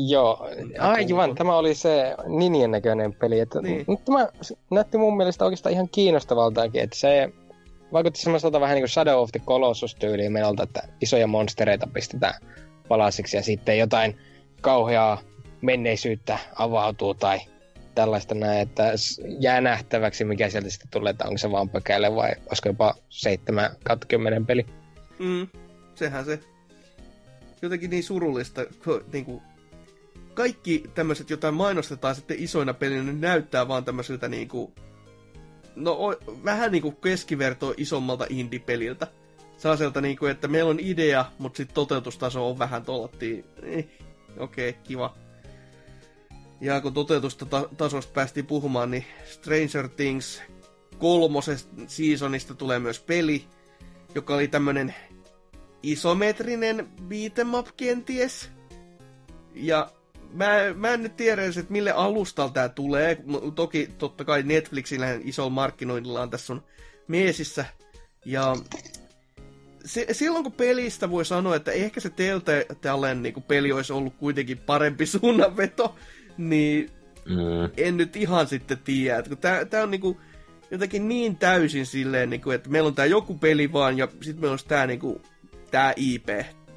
Joo, aivan, tämä oli se ninjan näköinen peli. Että Niin. Tämä näytti mun mielestä oikeastaan ihan kiinnostavaltakin, että se vaikutti semmoiselta vähän niin kuin Shadow of the Colossus-tyyliin menolta, että isoja monstereita pistetään palasiksi ja sitten jotain kauheaa menneisyyttä avautuu tai tällaista näin, että jää nähtäväksi, mikä sieltä sitten tulee, että onko se vaan pökäile vai olisiko jopa 7 kautta 10 peli. Mm, sehän se. Jotenkin niin surullista, kun niinku, kaikki tämmöiset, jotain mainostetaan sitten isoina pelinä, ne näyttää vaan tämmöisiltä niinku, no vähän niinku keskiverto isommalta indie-peliltä. Sellaiselta niinku, että meillä on idea, mutta sitten toteutustaso on vähän tollattiin. Eh, Okei, okay, kiva. Ja kun toteutustasosta päästiin puhumaan, niin Stranger Things kolmosesta seasonista tulee myös peli, joka oli tämmönen isometrinen beat'em up kenties. Ja mä, mä en nyt tiedä edes, että mille alustalla tää tulee. Toki totta kai Netflixillä isolla markkinoinnilla on tässä on meesissä. Ja se, silloin kun pelistä voi sanoa, että ehkä se Telltalen niin peli olisi ollut kuitenkin parempi suunnanveto, niin Mm. en nyt ihan sitten tiedä. Tää on niinku jotenkin niin täysin silleen, niinku, että meillä on tää joku peli vaan ja sitten meillä on tää, niinku, tää IP.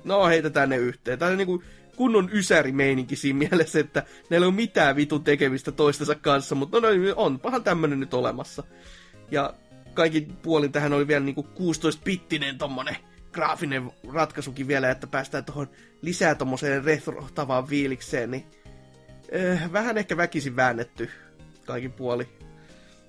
No heitetään ne yhteen. Tää on niinku kunnon ysärimeininki siinä mielessä, että näillä ei ole mitään vitun tekemistä toistensa kanssa, mutta no, no onpahan tämmönen nyt olemassa. Ja kaikin puolin tähän oli vielä niinku 16-bittinen tommonen graafinen ratkaisukin vielä, että päästään tuohon lisää tommoseen retrohtavaan fiilikseen, niin äh, vähän ehkä väkisin väännetty kaikin puoli.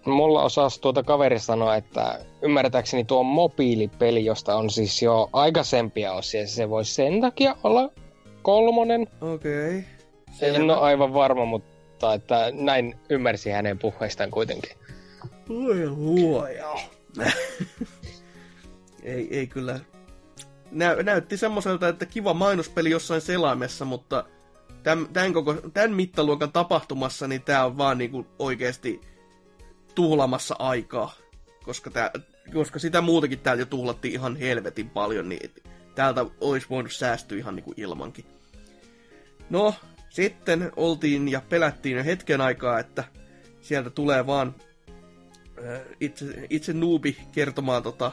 Mulla osasi tuota kaveri sanoa, että ymmärtääkseni tuo mobiilipeli, josta on siis jo aikaisempia osia, se voisi sen takia olla kolmonen. Okei. Okay. En ole aivan varma, mutta että näin ymmärsin hänen puheistaan kuitenkin. Oi luoja. ei, ei kyllä. Nä, näytti semmoiselta, että kiva mainospeli jossain selaimessa, mutta tämän, tämän, koko, tämän mittaluokan tapahtumassa, niin tämä on vaan niinku oikeasti tuhlamassa aikaa. Koska, tää, koska sitä muutakin täällä jo tuhlattiin ihan helvetin paljon, niin täältä olisi voinut säästyä ihan niinku ilmankin. No, sitten oltiin ja pelättiin jo hetken aikaa, että sieltä tulee vaan ö, itse, itse noobi kertomaan tota,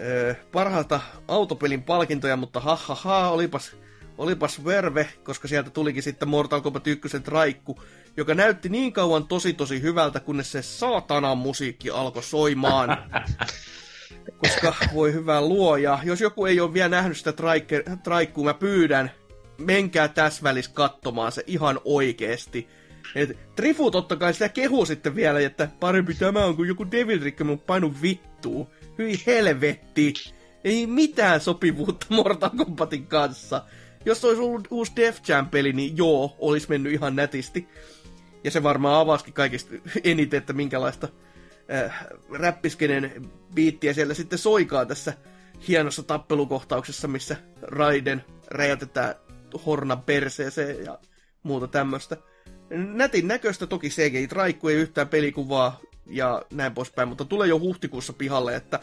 ö, parhaata autopelin palkintoja, mutta ha, ha, ha olipas, olipas verve, koska sieltä tulikin sitten Mortal Kombat 1 raikku, joka näytti niin kauan tosi tosi hyvältä, kunnes se saatanan musiikki alkoi soimaan. koska voi hyvä luoja, jos joku ei ole vielä nähnyt sitä traikkua, mä pyydän, menkää tässä välissä katsomaan se ihan oikeesti. Et Trifu totta kai sitä kehu sitten vielä, että parempi tämä on kuin joku Devil Rick, mun painu vittuu. Hyi helvetti. Ei mitään sopivuutta Mortal Kombatin kanssa. Jos olisi ollut uusi Def Jam-peli, niin joo, olisi mennyt ihan nätisti. Ja se varmaan avasikin kaikista eniten, että minkälaista äh, räppiskenen biittiä siellä sitten soikaa tässä hienossa tappelukohtauksessa, missä Raiden räjätetään hornan perseeseen ja muuta tämmöistä. Nätin näköistä toki CGI Traikku ei yhtään pelikuvaa ja näin poispäin, mutta tulee jo huhtikuussa pihalle, että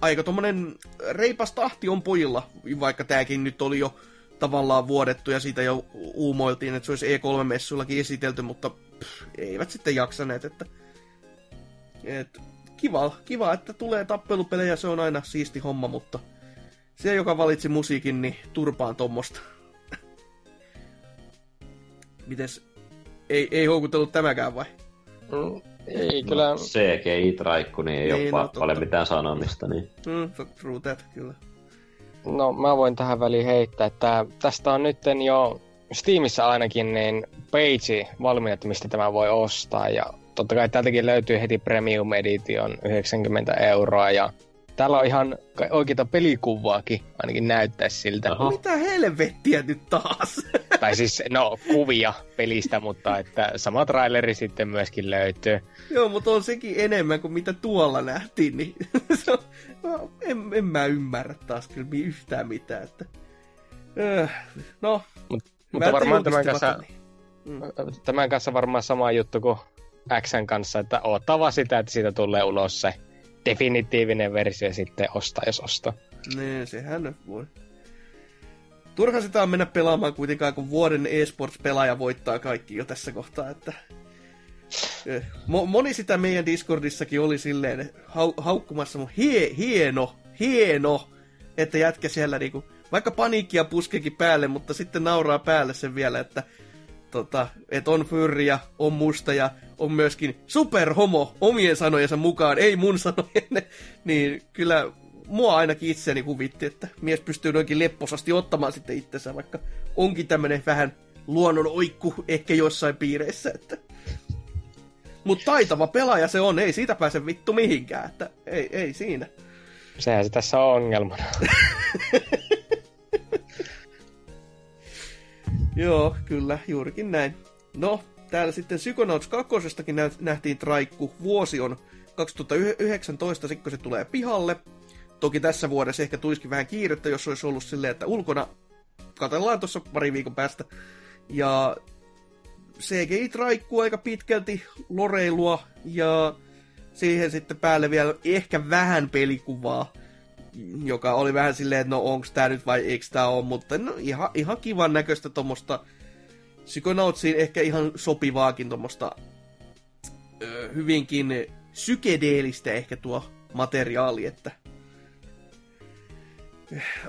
aika tommonen reipas tahti on pojilla, vaikka tääkin nyt oli jo tavallaan vuodettu ja siitä jo uumoiltiin, että se olisi E3-messuillakin esitelty, mutta pff, eivät sitten jaksaneet, että et, kiva, kiva, että tulee tappelupelejä, se on aina siisti homma, mutta se, joka valitsi musiikin, niin turpaan tommosta. Mites, ei, ei houkutellut tämäkään vai? Mm, ei kyllä... No, CGI-traikku, niin ei Niin, ole no, pa- paljon mitään sanomista. Niin. Mm, true that, kyllä. No mä voin tähän väliin heittää, että tästä on nytten jo Steamissa ainakin niin page valmiina, että mistä tämä voi ostaa. Ja totta kai täältäkin löytyy heti Premium Edition 90 euroa ja täällä on ihan oikeita pelikuvaakin, ainakin näyttäisi siltä. Oho. Mitä helvettiä nyt taas? Tai siis, no, kuvia pelistä, mutta että sama traileri sitten myöskin löytyy. Joo, mutta on sekin enemmän kuin mitä tuolla nähtiin, niin on, no, en, en mä ymmärrä taas kyllä yhtään mitään. Että, öö, no, Mut, mutta varmaan tämän kanssa, niin. tämän kanssa varmaan sama juttu kuin Xn kanssa, että oottaa sitä, että siitä tulee ulos se definitiivinen versio sitten ostaa, jos ostaa. Niin, sehän nyt voi. Turha sitä on mennä pelaamaan kuitenkaan, kun vuoden eSports-pelaaja voittaa kaikki jo tässä kohtaa, että... Eh, Mo- moni sitä meidän Discordissakin oli silleen hau- haukkumassa, mutta hie- hieno, hieno, että jätkä siellä niinku, vaikka paniikkia puskeekin päälle, mutta sitten nauraa päälle sen vielä, että tota, et on fyrriä, on musta ja on myöskin superhomo omien sanojensa mukaan, ei mun sanojen, niin kyllä mua ainakin itseäni huvitti, että mies pystyy noinkin lepposasti ottamaan sitten itsensä, vaikka onkin tämmönen vähän luonnon oikku ehkä jossain piireissä, että mutta taitava pelaaja se on, ei siitä pääse vittu mihinkään, että ei, ei siinä. Sehän se tässä on ongelmana. Joo, kyllä, juurikin näin. No, täällä sitten Psychonauts 2. nähtiin traikku. Vuosi on 2019, sitten kun se tulee pihalle. Toki tässä vuodessa ehkä tuiskin vähän kiirettä, jos olisi ollut silleen, että ulkona katellaan tuossa pari viikon päästä. Ja CGI traikkuu aika pitkälti loreilua ja siihen sitten päälle vielä ehkä vähän pelikuvaa, joka oli vähän silleen, että no onks tää nyt vai eikö tää on, mutta no ihan, ihan kivan näköistä tuommoista Psychonautsiin ehkä ihan sopivaakin tuommoista hyvinkin sykedeellistä ehkä tuo materiaali, että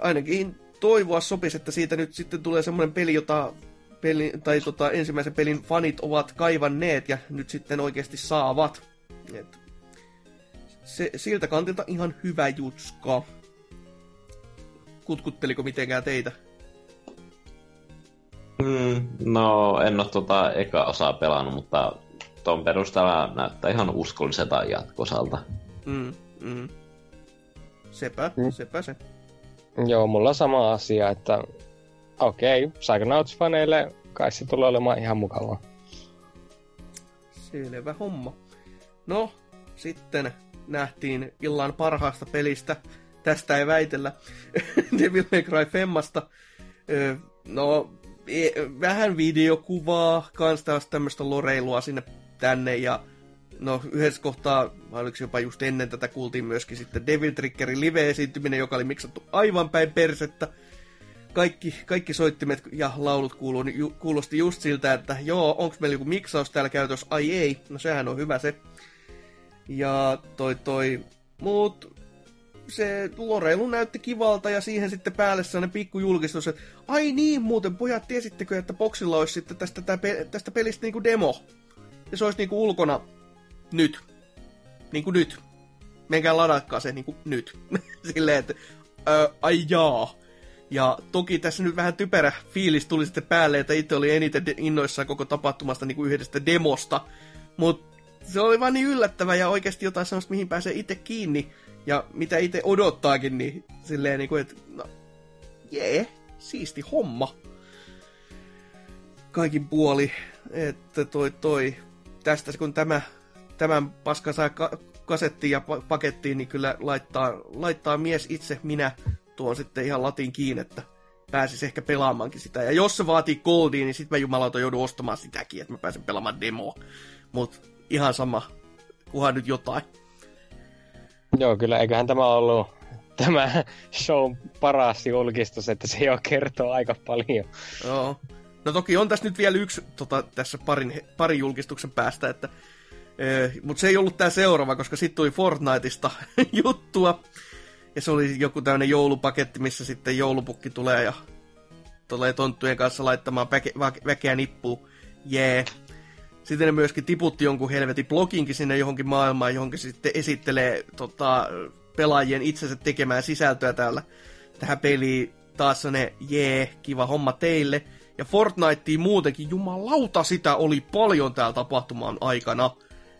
ainakin toivoa sopisi, että siitä nyt sitten tulee semmoinen peli, jota peli, tai tota, ensimmäisen pelin fanit ovat kaivanneet ja nyt sitten oikeasti saavat. Et se, siltä kantilta ihan hyvä jutska. Kutkutteliko mitenkään teitä? Mm, no, en ole tota eka osaa pelannut, mutta ton perusteella näyttää ihan uskolliselta jatkosalta. Mm, mm. Sepä, Mm. sepä se. Joo, mulla on sama asia, että okei, okay, Psychonauts-faneille kai se tulee olemaan ihan mukavaa. Selvä homma. No, sitten nähtiin illan parhaasta pelistä. Tästä ei väitellä. Devil May Cry Femmasta. No, e- vähän videokuvaa, kans tämmöistä loreilua sinne tänne ja no yhdessä kohtaa, vai oliko jopa just ennen tätä kuultiin myöskin sitten Devil Triggerin live-esiintyminen, joka oli miksattu aivan päin persettä. Kaikki, kaikki soittimet ja laulut kuulu, ju, kuulosti just siltä, että joo, onko meillä joku miksaus täällä käytössä? Ai ei, no sehän on hyvä se. Ja toi toi, muut se loreilu näytti kivalta ja siihen sitten päälle sellainen pikku julkistus, että ai niin muuten pojat, tiesittekö, että boksilla olisi sitten tästä, tästä pelistä niinku demo. Ja se olisi niinku ulkona nyt. Niinku nyt. Menkää ladatkaa se niinku nyt. Silleen, että ö, ai jaa. Ja toki tässä nyt vähän typerä fiilis tuli sitten päälle, että itse oli eniten innoissaan koko tapahtumasta niin kuin yhdestä demosta. Mutta se oli vaan niin yllättävä ja oikeasti jotain sellaista, mihin pääsee itse kiinni. Ja mitä itse odottaakin, niin silleen niin kuin, että no, jee, siisti homma. Kaikin puoli, että toi toi, tästä kun tämä, tämän paskan saa ka- kasettiin ja pa- pakettiin, niin kyllä laittaa, laittaa mies itse, minä tuon sitten ihan latin kiinni, että pääsis ehkä pelaamaankin sitä. Ja jos se vaatii goldia, niin sitten mä jumalauta joudun ostamaan sitäkin, että mä pääsen pelaamaan demoa. Mut ihan sama, kunhan nyt jotain. Joo, kyllä eiköhän tämä ollut tämä show paras julkistus, että se jo kertoo aika paljon. Joo. No toki on tässä nyt vielä yksi tota, tässä parin, parin julkistuksen päästä, että mutta se ei ollut tämä seuraava, koska sitten tuli Fortniteista juttua. Ja se oli joku tämmöinen joulupaketti, missä sitten joulupukki tulee ja tulee tonttujen kanssa laittamaan väke- väkeä nippuun. Jee. Yeah. Sitten ne myöskin tiputti jonkun helvetin bloginkin sinne johonkin maailmaan, johon se sitten esittelee tota, pelaajien itsensä tekemään sisältöä täällä tähän peliin. Taas ne jee, yeah, kiva homma teille. Ja Fortniteen muutenkin, jumalauta sitä oli paljon täällä tapahtuman aikana.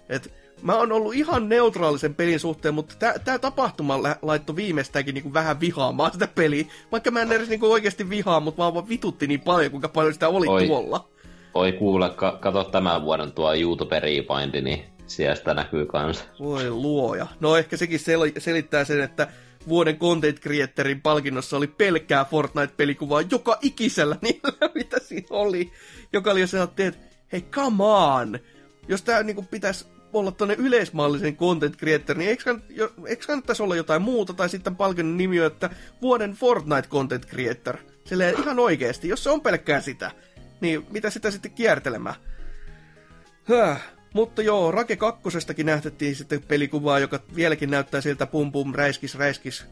Et mä oon ollut ihan neutraalisen pelin suhteen, mutta tää, tää tapahtuma laittoi viimeistäänkin niinku vähän vihaamaan sitä peliä. Vaikka mä en edes niinku oikeasti vihaa, mutta vaan, vaan vitutti niin paljon, kuinka paljon sitä oli Oi. tuolla. Oi kuule, ka- kato tämän vuoden tuo YouTube Repointi, niin sieltä näkyy kans. Voi luoja. No ehkä sekin sel- selittää sen, että vuoden content creatorin palkinnossa oli pelkkää Fortnite-pelikuvaa joka ikisellä niillä, mitä siinä oli. Joka oli jo että hei, come on! Jos tää niinku pitäisi olla tuonne yleismallisen content creator, niin eikö, eikö kannattaisi olla jotain muuta, tai sitten palkinnon nimi että vuoden Fortnite content creator. Silleen ihan oikeesti, jos se on pelkkää sitä, niin mitä sitä sitten kiertelemään? Höh. Mutta joo, Rake 2 nähtettiin sitten pelikuvaa, joka vieläkin näyttää siltä pum pum, räiskis, räiskis,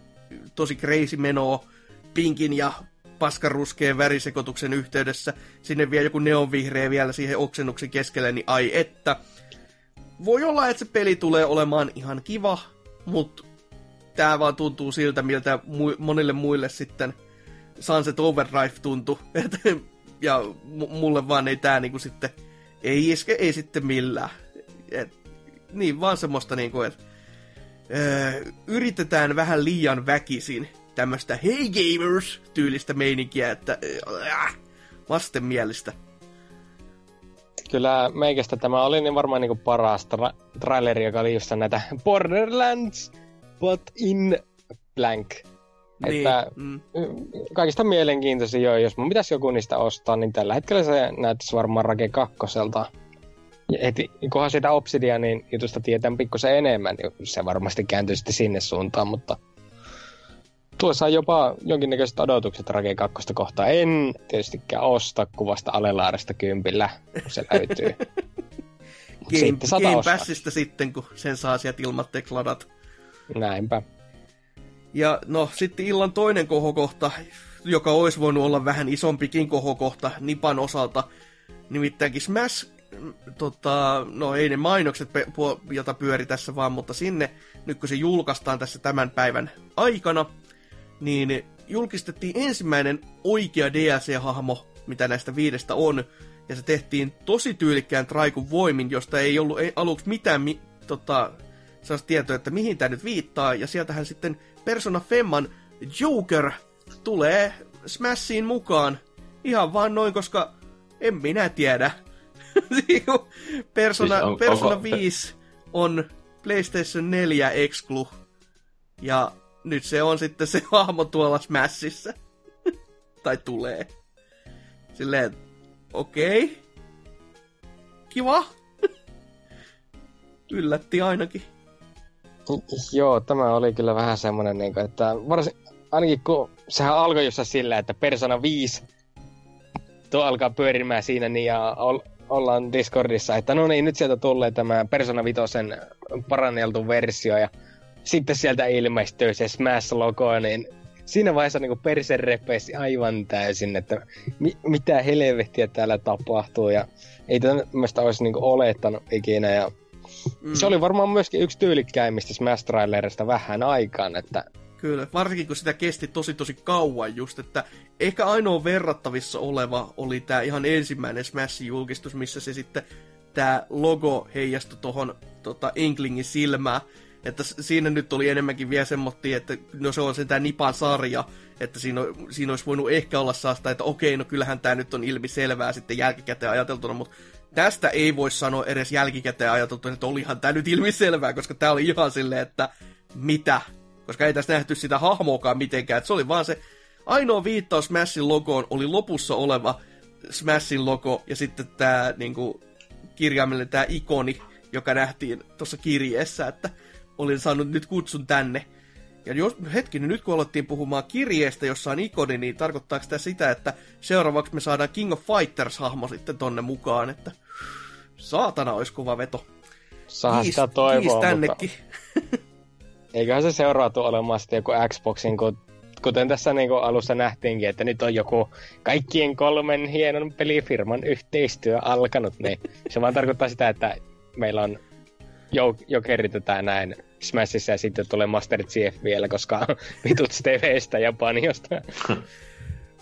tosi crazy menoa, pinkin ja paskaruskeen värisekotuksen yhteydessä. Sinne vielä joku neonvihreä vielä siihen oksennuksen keskelle, niin ai että. Voi olla, että se peli tulee olemaan ihan kiva, mutta tää vaan tuntuu siltä, miltä mu- monille muille sitten Sunset Overdrive tuntui. ja mulle vaan ei tää niinku sitten, ei iske, ei sitten millään. Et, niin, vaan semmoista niinku, että öö, yritetään vähän liian väkisin tämmöistä Hey Gamers-tyylistä meininkiä, että äh, vastenmielistä. Kyllä meikästä tämä oli niin varmaan niinku paras tra- traileri, joka oli just näitä Borderlands, but in blank. Niin. Että mm. kaikista mielenkiintoisin jo, jos mun pitäisi joku niistä ostaa, niin tällä hetkellä se näyttäisi varmaan Rake kakkoselta. Ja heti, kunhan sitä Obsidianin jutusta tietää pikkusen enemmän, niin se varmasti kääntyy sitten sinne suuntaan, mutta tuossa on jopa jonkinnäköiset odotukset Rake 2 kohtaan. En tietystikään osta kuvasta Alelaarista kympillä, kun se löytyy. Game, sitten Game Passista sitten, kun sen saa sieltä ilmatteeksi ladat. Näinpä. Ja no, sitten illan toinen kohokohta, joka olisi voinut olla vähän isompikin kohokohta Nipan osalta, nimittäinkin Smash, tota, no ei ne mainokset, jota pyöri tässä vaan, mutta sinne, nyt kun se julkaistaan tässä tämän päivän aikana, niin julkistettiin ensimmäinen oikea DLC-hahmo, mitä näistä viidestä on, ja se tehtiin tosi tyylikkään Traikun voimin, josta ei ollut aluksi mitään mi- tota, sellaista tietoa, että mihin tämä nyt viittaa, ja sieltähän sitten Persona Femman Joker tulee Smashiin mukaan. Ihan vaan noin, koska en minä tiedä. Persona, siis on, Persona onko... 5 on PlayStation 4 exclu. Ja nyt se on sitten se hahmo tuolla Smashissa. tai tulee. Silleen, okei. Okay. Kiva. Yllätti ainakin. Joo, tämä oli kyllä vähän semmoinen, niin kuin, että varsin, ainakin kun sehän alkoi jossain sillä, että Persona 5 tuo alkaa pyörimään siinä niin ja ol, ollaan Discordissa, että no niin, nyt sieltä tulee tämä Persona 5 paranneltu versio ja sitten sieltä ilmestyy se Smash-logo, niin siinä vaiheessa niin perse repesi aivan täysin, että mi- mitä helvettiä täällä tapahtuu ja ei tämmöistä olisi niin olettanut ikinä ja Mm. Se oli varmaan myöskin yksi tyylikkäimmistä Smash Trailerista vähän aikaan, että Kyllä, varsinkin kun sitä kesti tosi tosi kauan just, että ehkä ainoa verrattavissa oleva oli tämä ihan ensimmäinen Smashin julkistus, missä se sitten tämä logo heijastui tuohon tota, Inklingin silmään. Että siinä nyt oli enemmänkin vielä semmotti, että no se on se tämä Nipan sarja, että siinä, siinä olisi voinut ehkä olla saasta, että okei, no kyllähän tämä nyt on ilmi selvää sitten jälkikäteen ajateltuna, mutta tästä ei voi sanoa edes jälkikäteen ajateltuna, että olihan tämä nyt ilmi selvää, koska tämä oli ihan silleen, että mitä? Koska ei tästä nähty sitä hahmoakaan mitenkään, että se oli vaan se ainoa viittaus Smashin logoon oli lopussa oleva Smashin logo ja sitten tämä niinku, kirjaimellinen tämä ikoni, joka nähtiin tuossa kirjeessä, että olin saanut nyt kutsun tänne. Ja jos, hetkinen, nyt kun alettiin puhumaan kirjeestä, jossa on ikoni, niin tarkoittaako sitä sitä, että seuraavaksi me saadaan King of Fighters-hahmo sitten tonne mukaan, että saatana olisi kova veto. Saa kiis, sitä toivoa, tännekin. Mutta... Eiköhän se seuraatu olemaan sitten joku Xboxin, kun kuten tässä niin kuin alussa nähtiinkin, että nyt on joku kaikkien kolmen hienon pelifirman yhteistyö alkanut, niin se vaan tarkoittaa sitä, että meillä on jo, jo kerrytetään näin Smashissa ja sitten tulee Master Chief vielä, koska vitut TVstä ja Paniosta.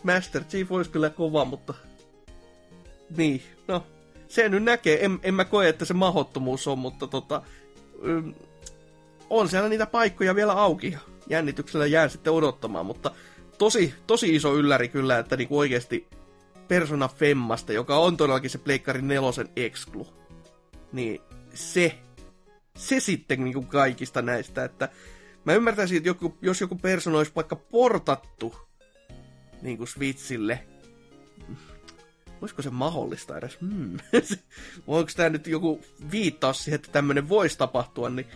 Master Chief olisi kyllä kova, mutta niin, no, se nyt näkee. En, en mä koe, että se mahottomuus on, mutta tota, mm, on siellä niitä paikkoja vielä auki. Jännityksellä jään sitten odottamaan, mutta tosi, tosi iso ylläri kyllä, että niinku oikeasti Persona Femmasta, joka on todellakin se Pleikkarin nelosen exclu, niin se se sitten niin kuin kaikista näistä, että mä ymmärtäisin, että joku, jos joku persona olisi vaikka portattu niin kuin Switchille, olisiko se mahdollista edes? Hmm. Onko tämä nyt joku viittaus siihen, että tämmöinen voisi tapahtua, niin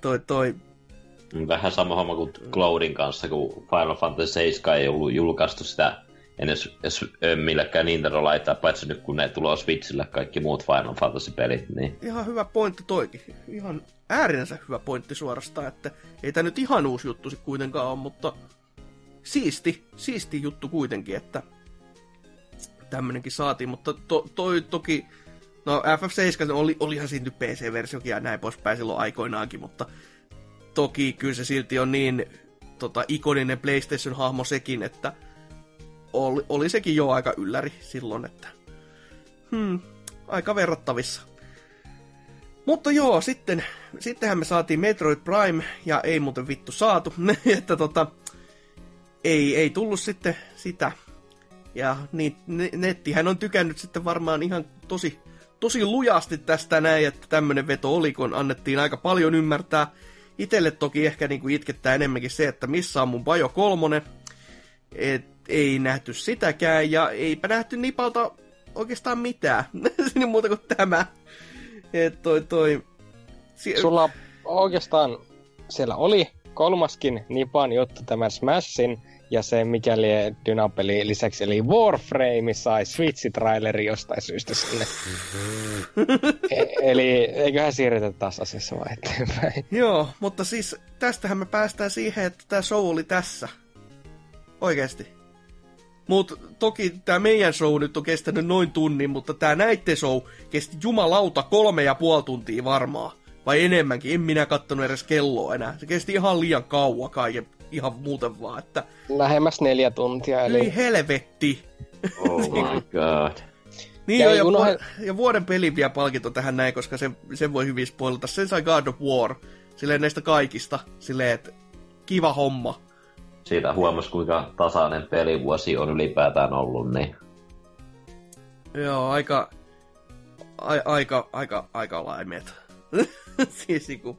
toi, toi... Vähän sama homma kuin Cloudin kanssa, kun Final Fantasy 7 ei ollut julkaistu sitä en edes, edes millekään Nintendo laittaa, paitsi nyt kun ne tulee Switchille kaikki muut Final Fantasy-pelit. Niin... Ihan hyvä pointti toikin. Ihan äärinsä hyvä pointti suorastaan, että ei tämä nyt ihan uusi juttu kuitenkaan ole, mutta siisti, siisti juttu kuitenkin, että tämmönenkin saatiin, mutta to, toi toki, no FF7 oli, olihan siinä nyt PC-versiokin ja näin poispäin silloin aikoinaankin, mutta toki kyllä se silti on niin tota, ikoninen PlayStation-hahmo sekin, että oli, oli sekin jo aika ylläri silloin, että hmm, aika verrattavissa. Mutta joo, sitten, sittenhän me saatiin Metroid Prime, ja ei muuten vittu saatu, että tota, ei, ei tullut sitten sitä. Ja niin, nettihän on tykännyt sitten varmaan ihan tosi, tosi lujasti tästä näin, että tämmönen veto oli, kun annettiin aika paljon ymmärtää. Itelle toki ehkä niinku itkettää enemmänkin se, että missä on mun Bajo kolmonen. Et ei nähty sitäkään, ja eipä nähty Nipalta oikeastaan mitään. niin muuta kuin tämä. Et toi, toi... Sie- Sulla oikeastaan siellä oli kolmaskin Nipan juttu tämän Smashin, ja se mikäli Dynapeli lisäksi, eli Warframe sai Switch-traileri jostain syystä sinne. e- eli eiköhän siirretä taas asiassa vaan eteenpäin. Joo, mutta siis tästähän me päästään siihen, että tämä show oli tässä. Oikeesti. Mutta toki tämä meidän show nyt on kestänyt noin tunnin, mutta tämä näitte show kesti jumalauta kolme ja puoli tuntia varmaan. Vai enemmänkin, en minä kattonut edes kelloa enää. Se kesti ihan liian kauan kaiken, ihan muuten vaan, että... Lähemmäs neljä tuntia, eli... Ei helvetti! Oh my god. Niin ja, jo, ja, ja vuoden pelin vielä palkinto tähän näin, koska se, sen voi hyvin spoilata. Sen sai God of War, silleen näistä kaikista, silleen, että kiva homma siitä huomasi, kuinka tasainen pelivuosi on ylipäätään ollut, niin... Joo, aika... A, aika, aika, aika laimeet. siis niinku,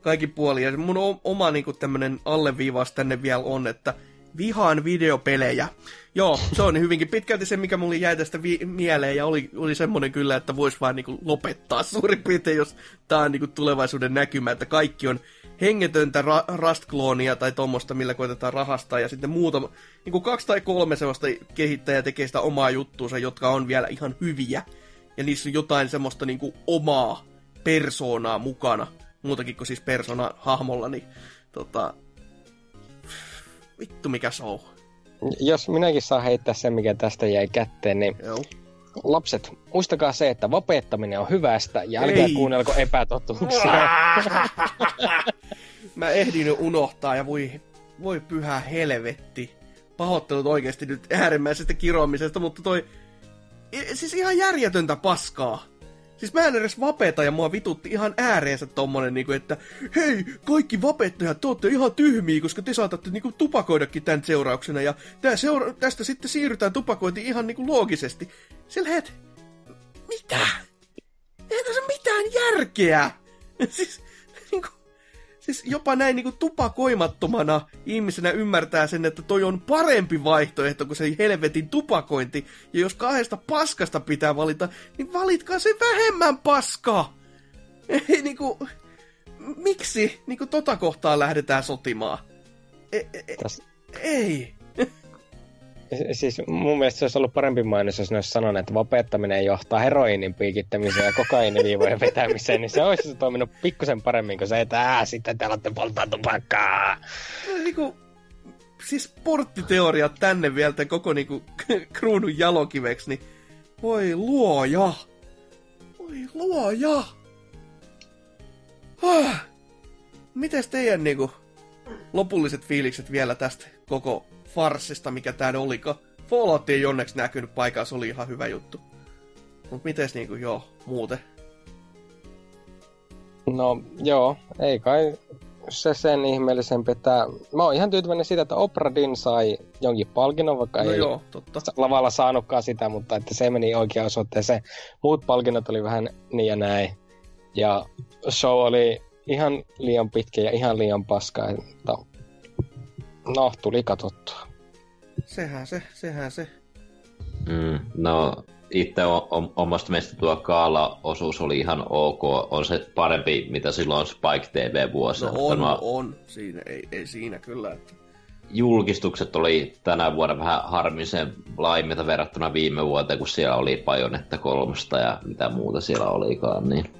kaikki puoli. Ja mun oma niinku tämmönen alleviivaus tänne vielä on, että vihaan videopelejä. Joo, se on hyvinkin pitkälti se, mikä mulle jäi tästä vi- mieleen, ja oli, oli semmoinen kyllä, että vois vaan niinku lopettaa suurin piirtein, jos tää on niinku tulevaisuuden näkymä, että kaikki on hengetöntä ra- rust-kloonia tai tuommoista, millä koitetaan rahastaa, ja sitten muutama, niin kuin kaksi tai kolme sellaista kehittäjää tekee sitä omaa juttuunsa, jotka on vielä ihan hyviä, ja niissä on jotain semmoista niin kuin omaa persoonaa mukana, muutakin kuin siis persona hahmolla, niin tota, vittu mikä show. Jos minäkin saan heittää sen, mikä tästä jäi kätteen, niin Joo lapset, muistakaa se, että vapettaminen on hyvästä ja älkää Ei. kuunnelko epätotuuksia. Mä ehdin jo unohtaa ja voi voi pyhä helvetti. Pahoittelut oikeasti nyt äärimmäisestä kiroamisesta, mutta toi... Siis ihan järjetöntä paskaa. Siis mä en edes vapeta ja mua vitutti ihan ääreensä tommonen, niinku, että hei, kaikki vapettajat, te ootte ihan tyhmiä, koska te saatatte niinku tupakoidakin tämän seurauksena, ja tää seura- tästä sitten siirrytään tupakointiin ihan niinku loogisesti. Sillä het, mitä? Ei tässä mitään järkeä! siis, siis jopa näin niinku tupakoimattomana ihmisenä ymmärtää sen, että toi on parempi vaihtoehto kuin se helvetin tupakointi. Ja jos kahdesta paskasta pitää valita, niin valitkaa se vähemmän paskaa! Ei niinku... Miksi niinku tota kohtaa lähdetään sotimaan? E- e- e- ei. siis mun mielestä se olisi ollut parempi mainos, jos ne olisi sanonut, että vapettaminen johtaa heroinin piikittämiseen ja kokainiviivojen vetämiseen, niin se olisi toiminut pikkusen paremmin kuin se, että ää, sitten te alatte polttaa tupakkaa. No, niinku, siis porttiteoriat tänne vielä tämän koko niinku, kruunun jalokiveksi, niin voi luoja! Voi luoja! Ah. Mites teidän niinku, lopulliset fiilikset vielä tästä koko farsista, mikä tää olikaan? Fallout ei onneksi näkynyt paikalla, se oli ihan hyvä juttu. Mut mites niinku, joo, muuten? No joo, ei kai se sen ihmeellisempi, että mä oon ihan tyytyväinen siitä, että Oprah Din sai jonkin palkinnon, vaikka No ei joo, totta. lavalla saanutkaan sitä, mutta että se meni oikeaan osoitteeseen. Muut palkinnot oli vähän niin ja näin. Ja show oli ihan liian pitkä ja ihan liian paska. Että no, tuli katsottua. Sehän se, sehän se. Mm, no, itse o- omasta mielestä tuo Kaala-osuus oli ihan ok. On se parempi, mitä silloin Spike TV-vuosina. No on, Tämä on. Siinä, ei, ei siinä kyllä. Että... julkistukset oli tänä vuonna vähän harmisen laimita verrattuna viime vuoteen, kun siellä oli Pajonetta kolmosta ja mitä muuta siellä olikaan, niin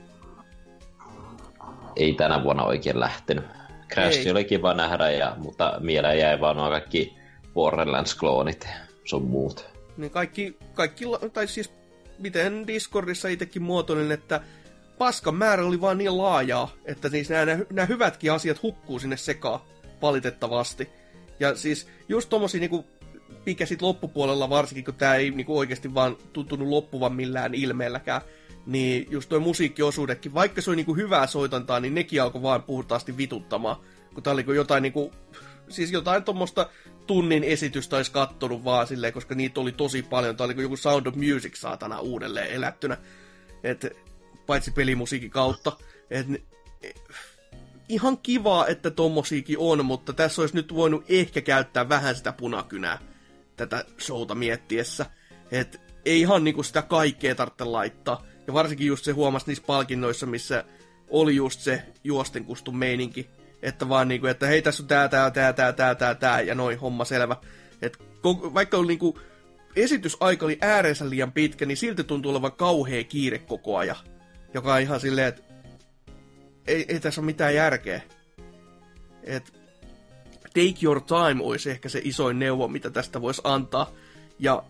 ei tänä vuonna oikein lähtenyt. Crash Ei. oli kiva nähdä, ja, mutta mieleen jäi vaan nuo kaikki Borderlands-kloonit ja sun muut. Niin kaikki, kaikki, tai siis miten Discordissa itsekin muotoilin, että paskan määrä oli vaan niin laajaa, että siis nämä, nämä hyvätkin asiat hukkuu sinne sekaan valitettavasti. Ja siis just tommosia niinku, mikä sit loppupuolella varsinkin, kun tää ei niinku oikeasti vaan tuntunut loppuvan millään ilmeelläkään, niin just toi musiikkiosuudekin, vaikka se oli niinku hyvää soitantaa, niin nekin alkoi vaan puhtaasti vituttamaan. Kun tää oli kuin jotain niinku, siis jotain tuommoista tunnin esitystä olisi kattonut vaan silleen, koska niitä oli tosi paljon. Tää oli kuin joku Sound of Music saatana uudelleen elättynä. Et, paitsi pelimusiikin kautta. Et, ihan kiva, että tommosiakin on, mutta tässä olisi nyt voinut ehkä käyttää vähän sitä punakynää tätä showta miettiessä. Et ei ihan niinku sitä kaikkea tarvitse laittaa. Ja varsinkin just se huomasi niissä palkinnoissa, missä oli just se juostenkustun meininki. Että vaan niinku, että hei tässä on tää, tää, tää, tää, tää, tää, tää, ja noin homma selvä. Et ko- vaikka oli niinku, esitysaika oli ääreensä liian pitkä, niin silti tuntuu olevan kauhea kiire koko ajan. Joka on ihan silleen, että ei, ei tässä ole mitään järkeä. Et take your time olisi ehkä se isoin neuvo, mitä tästä voisi antaa. Ja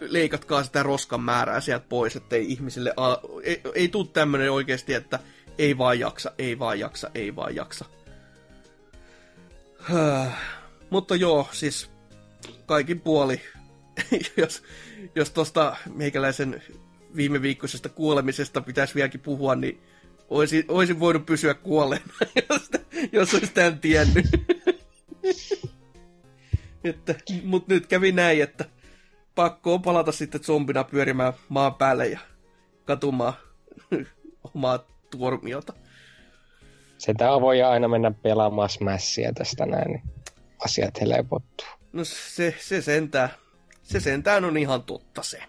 leikatkaa sitä roskan määrää sieltä pois, ettei ihmisille... A- ei, ei tule tämmöinen oikeasti, että ei vaan jaksa, ei vaan jaksa, ei vaan jaksa. Mutta joo, siis kaikin puoli, jos, jos tuosta meikäläisen viime viikkoisesta kuolemisesta pitäisi vieläkin puhua, niin olisin, olisin voinut pysyä kuolleena, jos, jos olisi tämän tiennyt. että, mutta nyt kävi näin, että pakko on palata sitten zombina pyörimään maan päälle ja katumaan omaa tuomiota. Sitä voi aina mennä pelaamaan Smashia tästä näin, niin asiat helpottuu. No se, se sentään, se sentään on ihan totta se.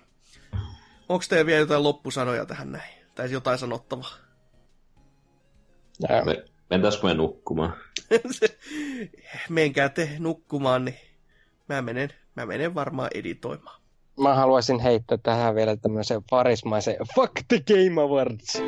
Onko teillä vielä jotain loppusanoja tähän näin? Tai jotain sanottavaa? Me, mentäisikö me nukkumaan? Menkää te nukkumaan, niin mä menen, mä menen varmaan editoimaan. mä haluaisin heittää tähän vielä tämmöisen farismaisen Fuck the Game Awards.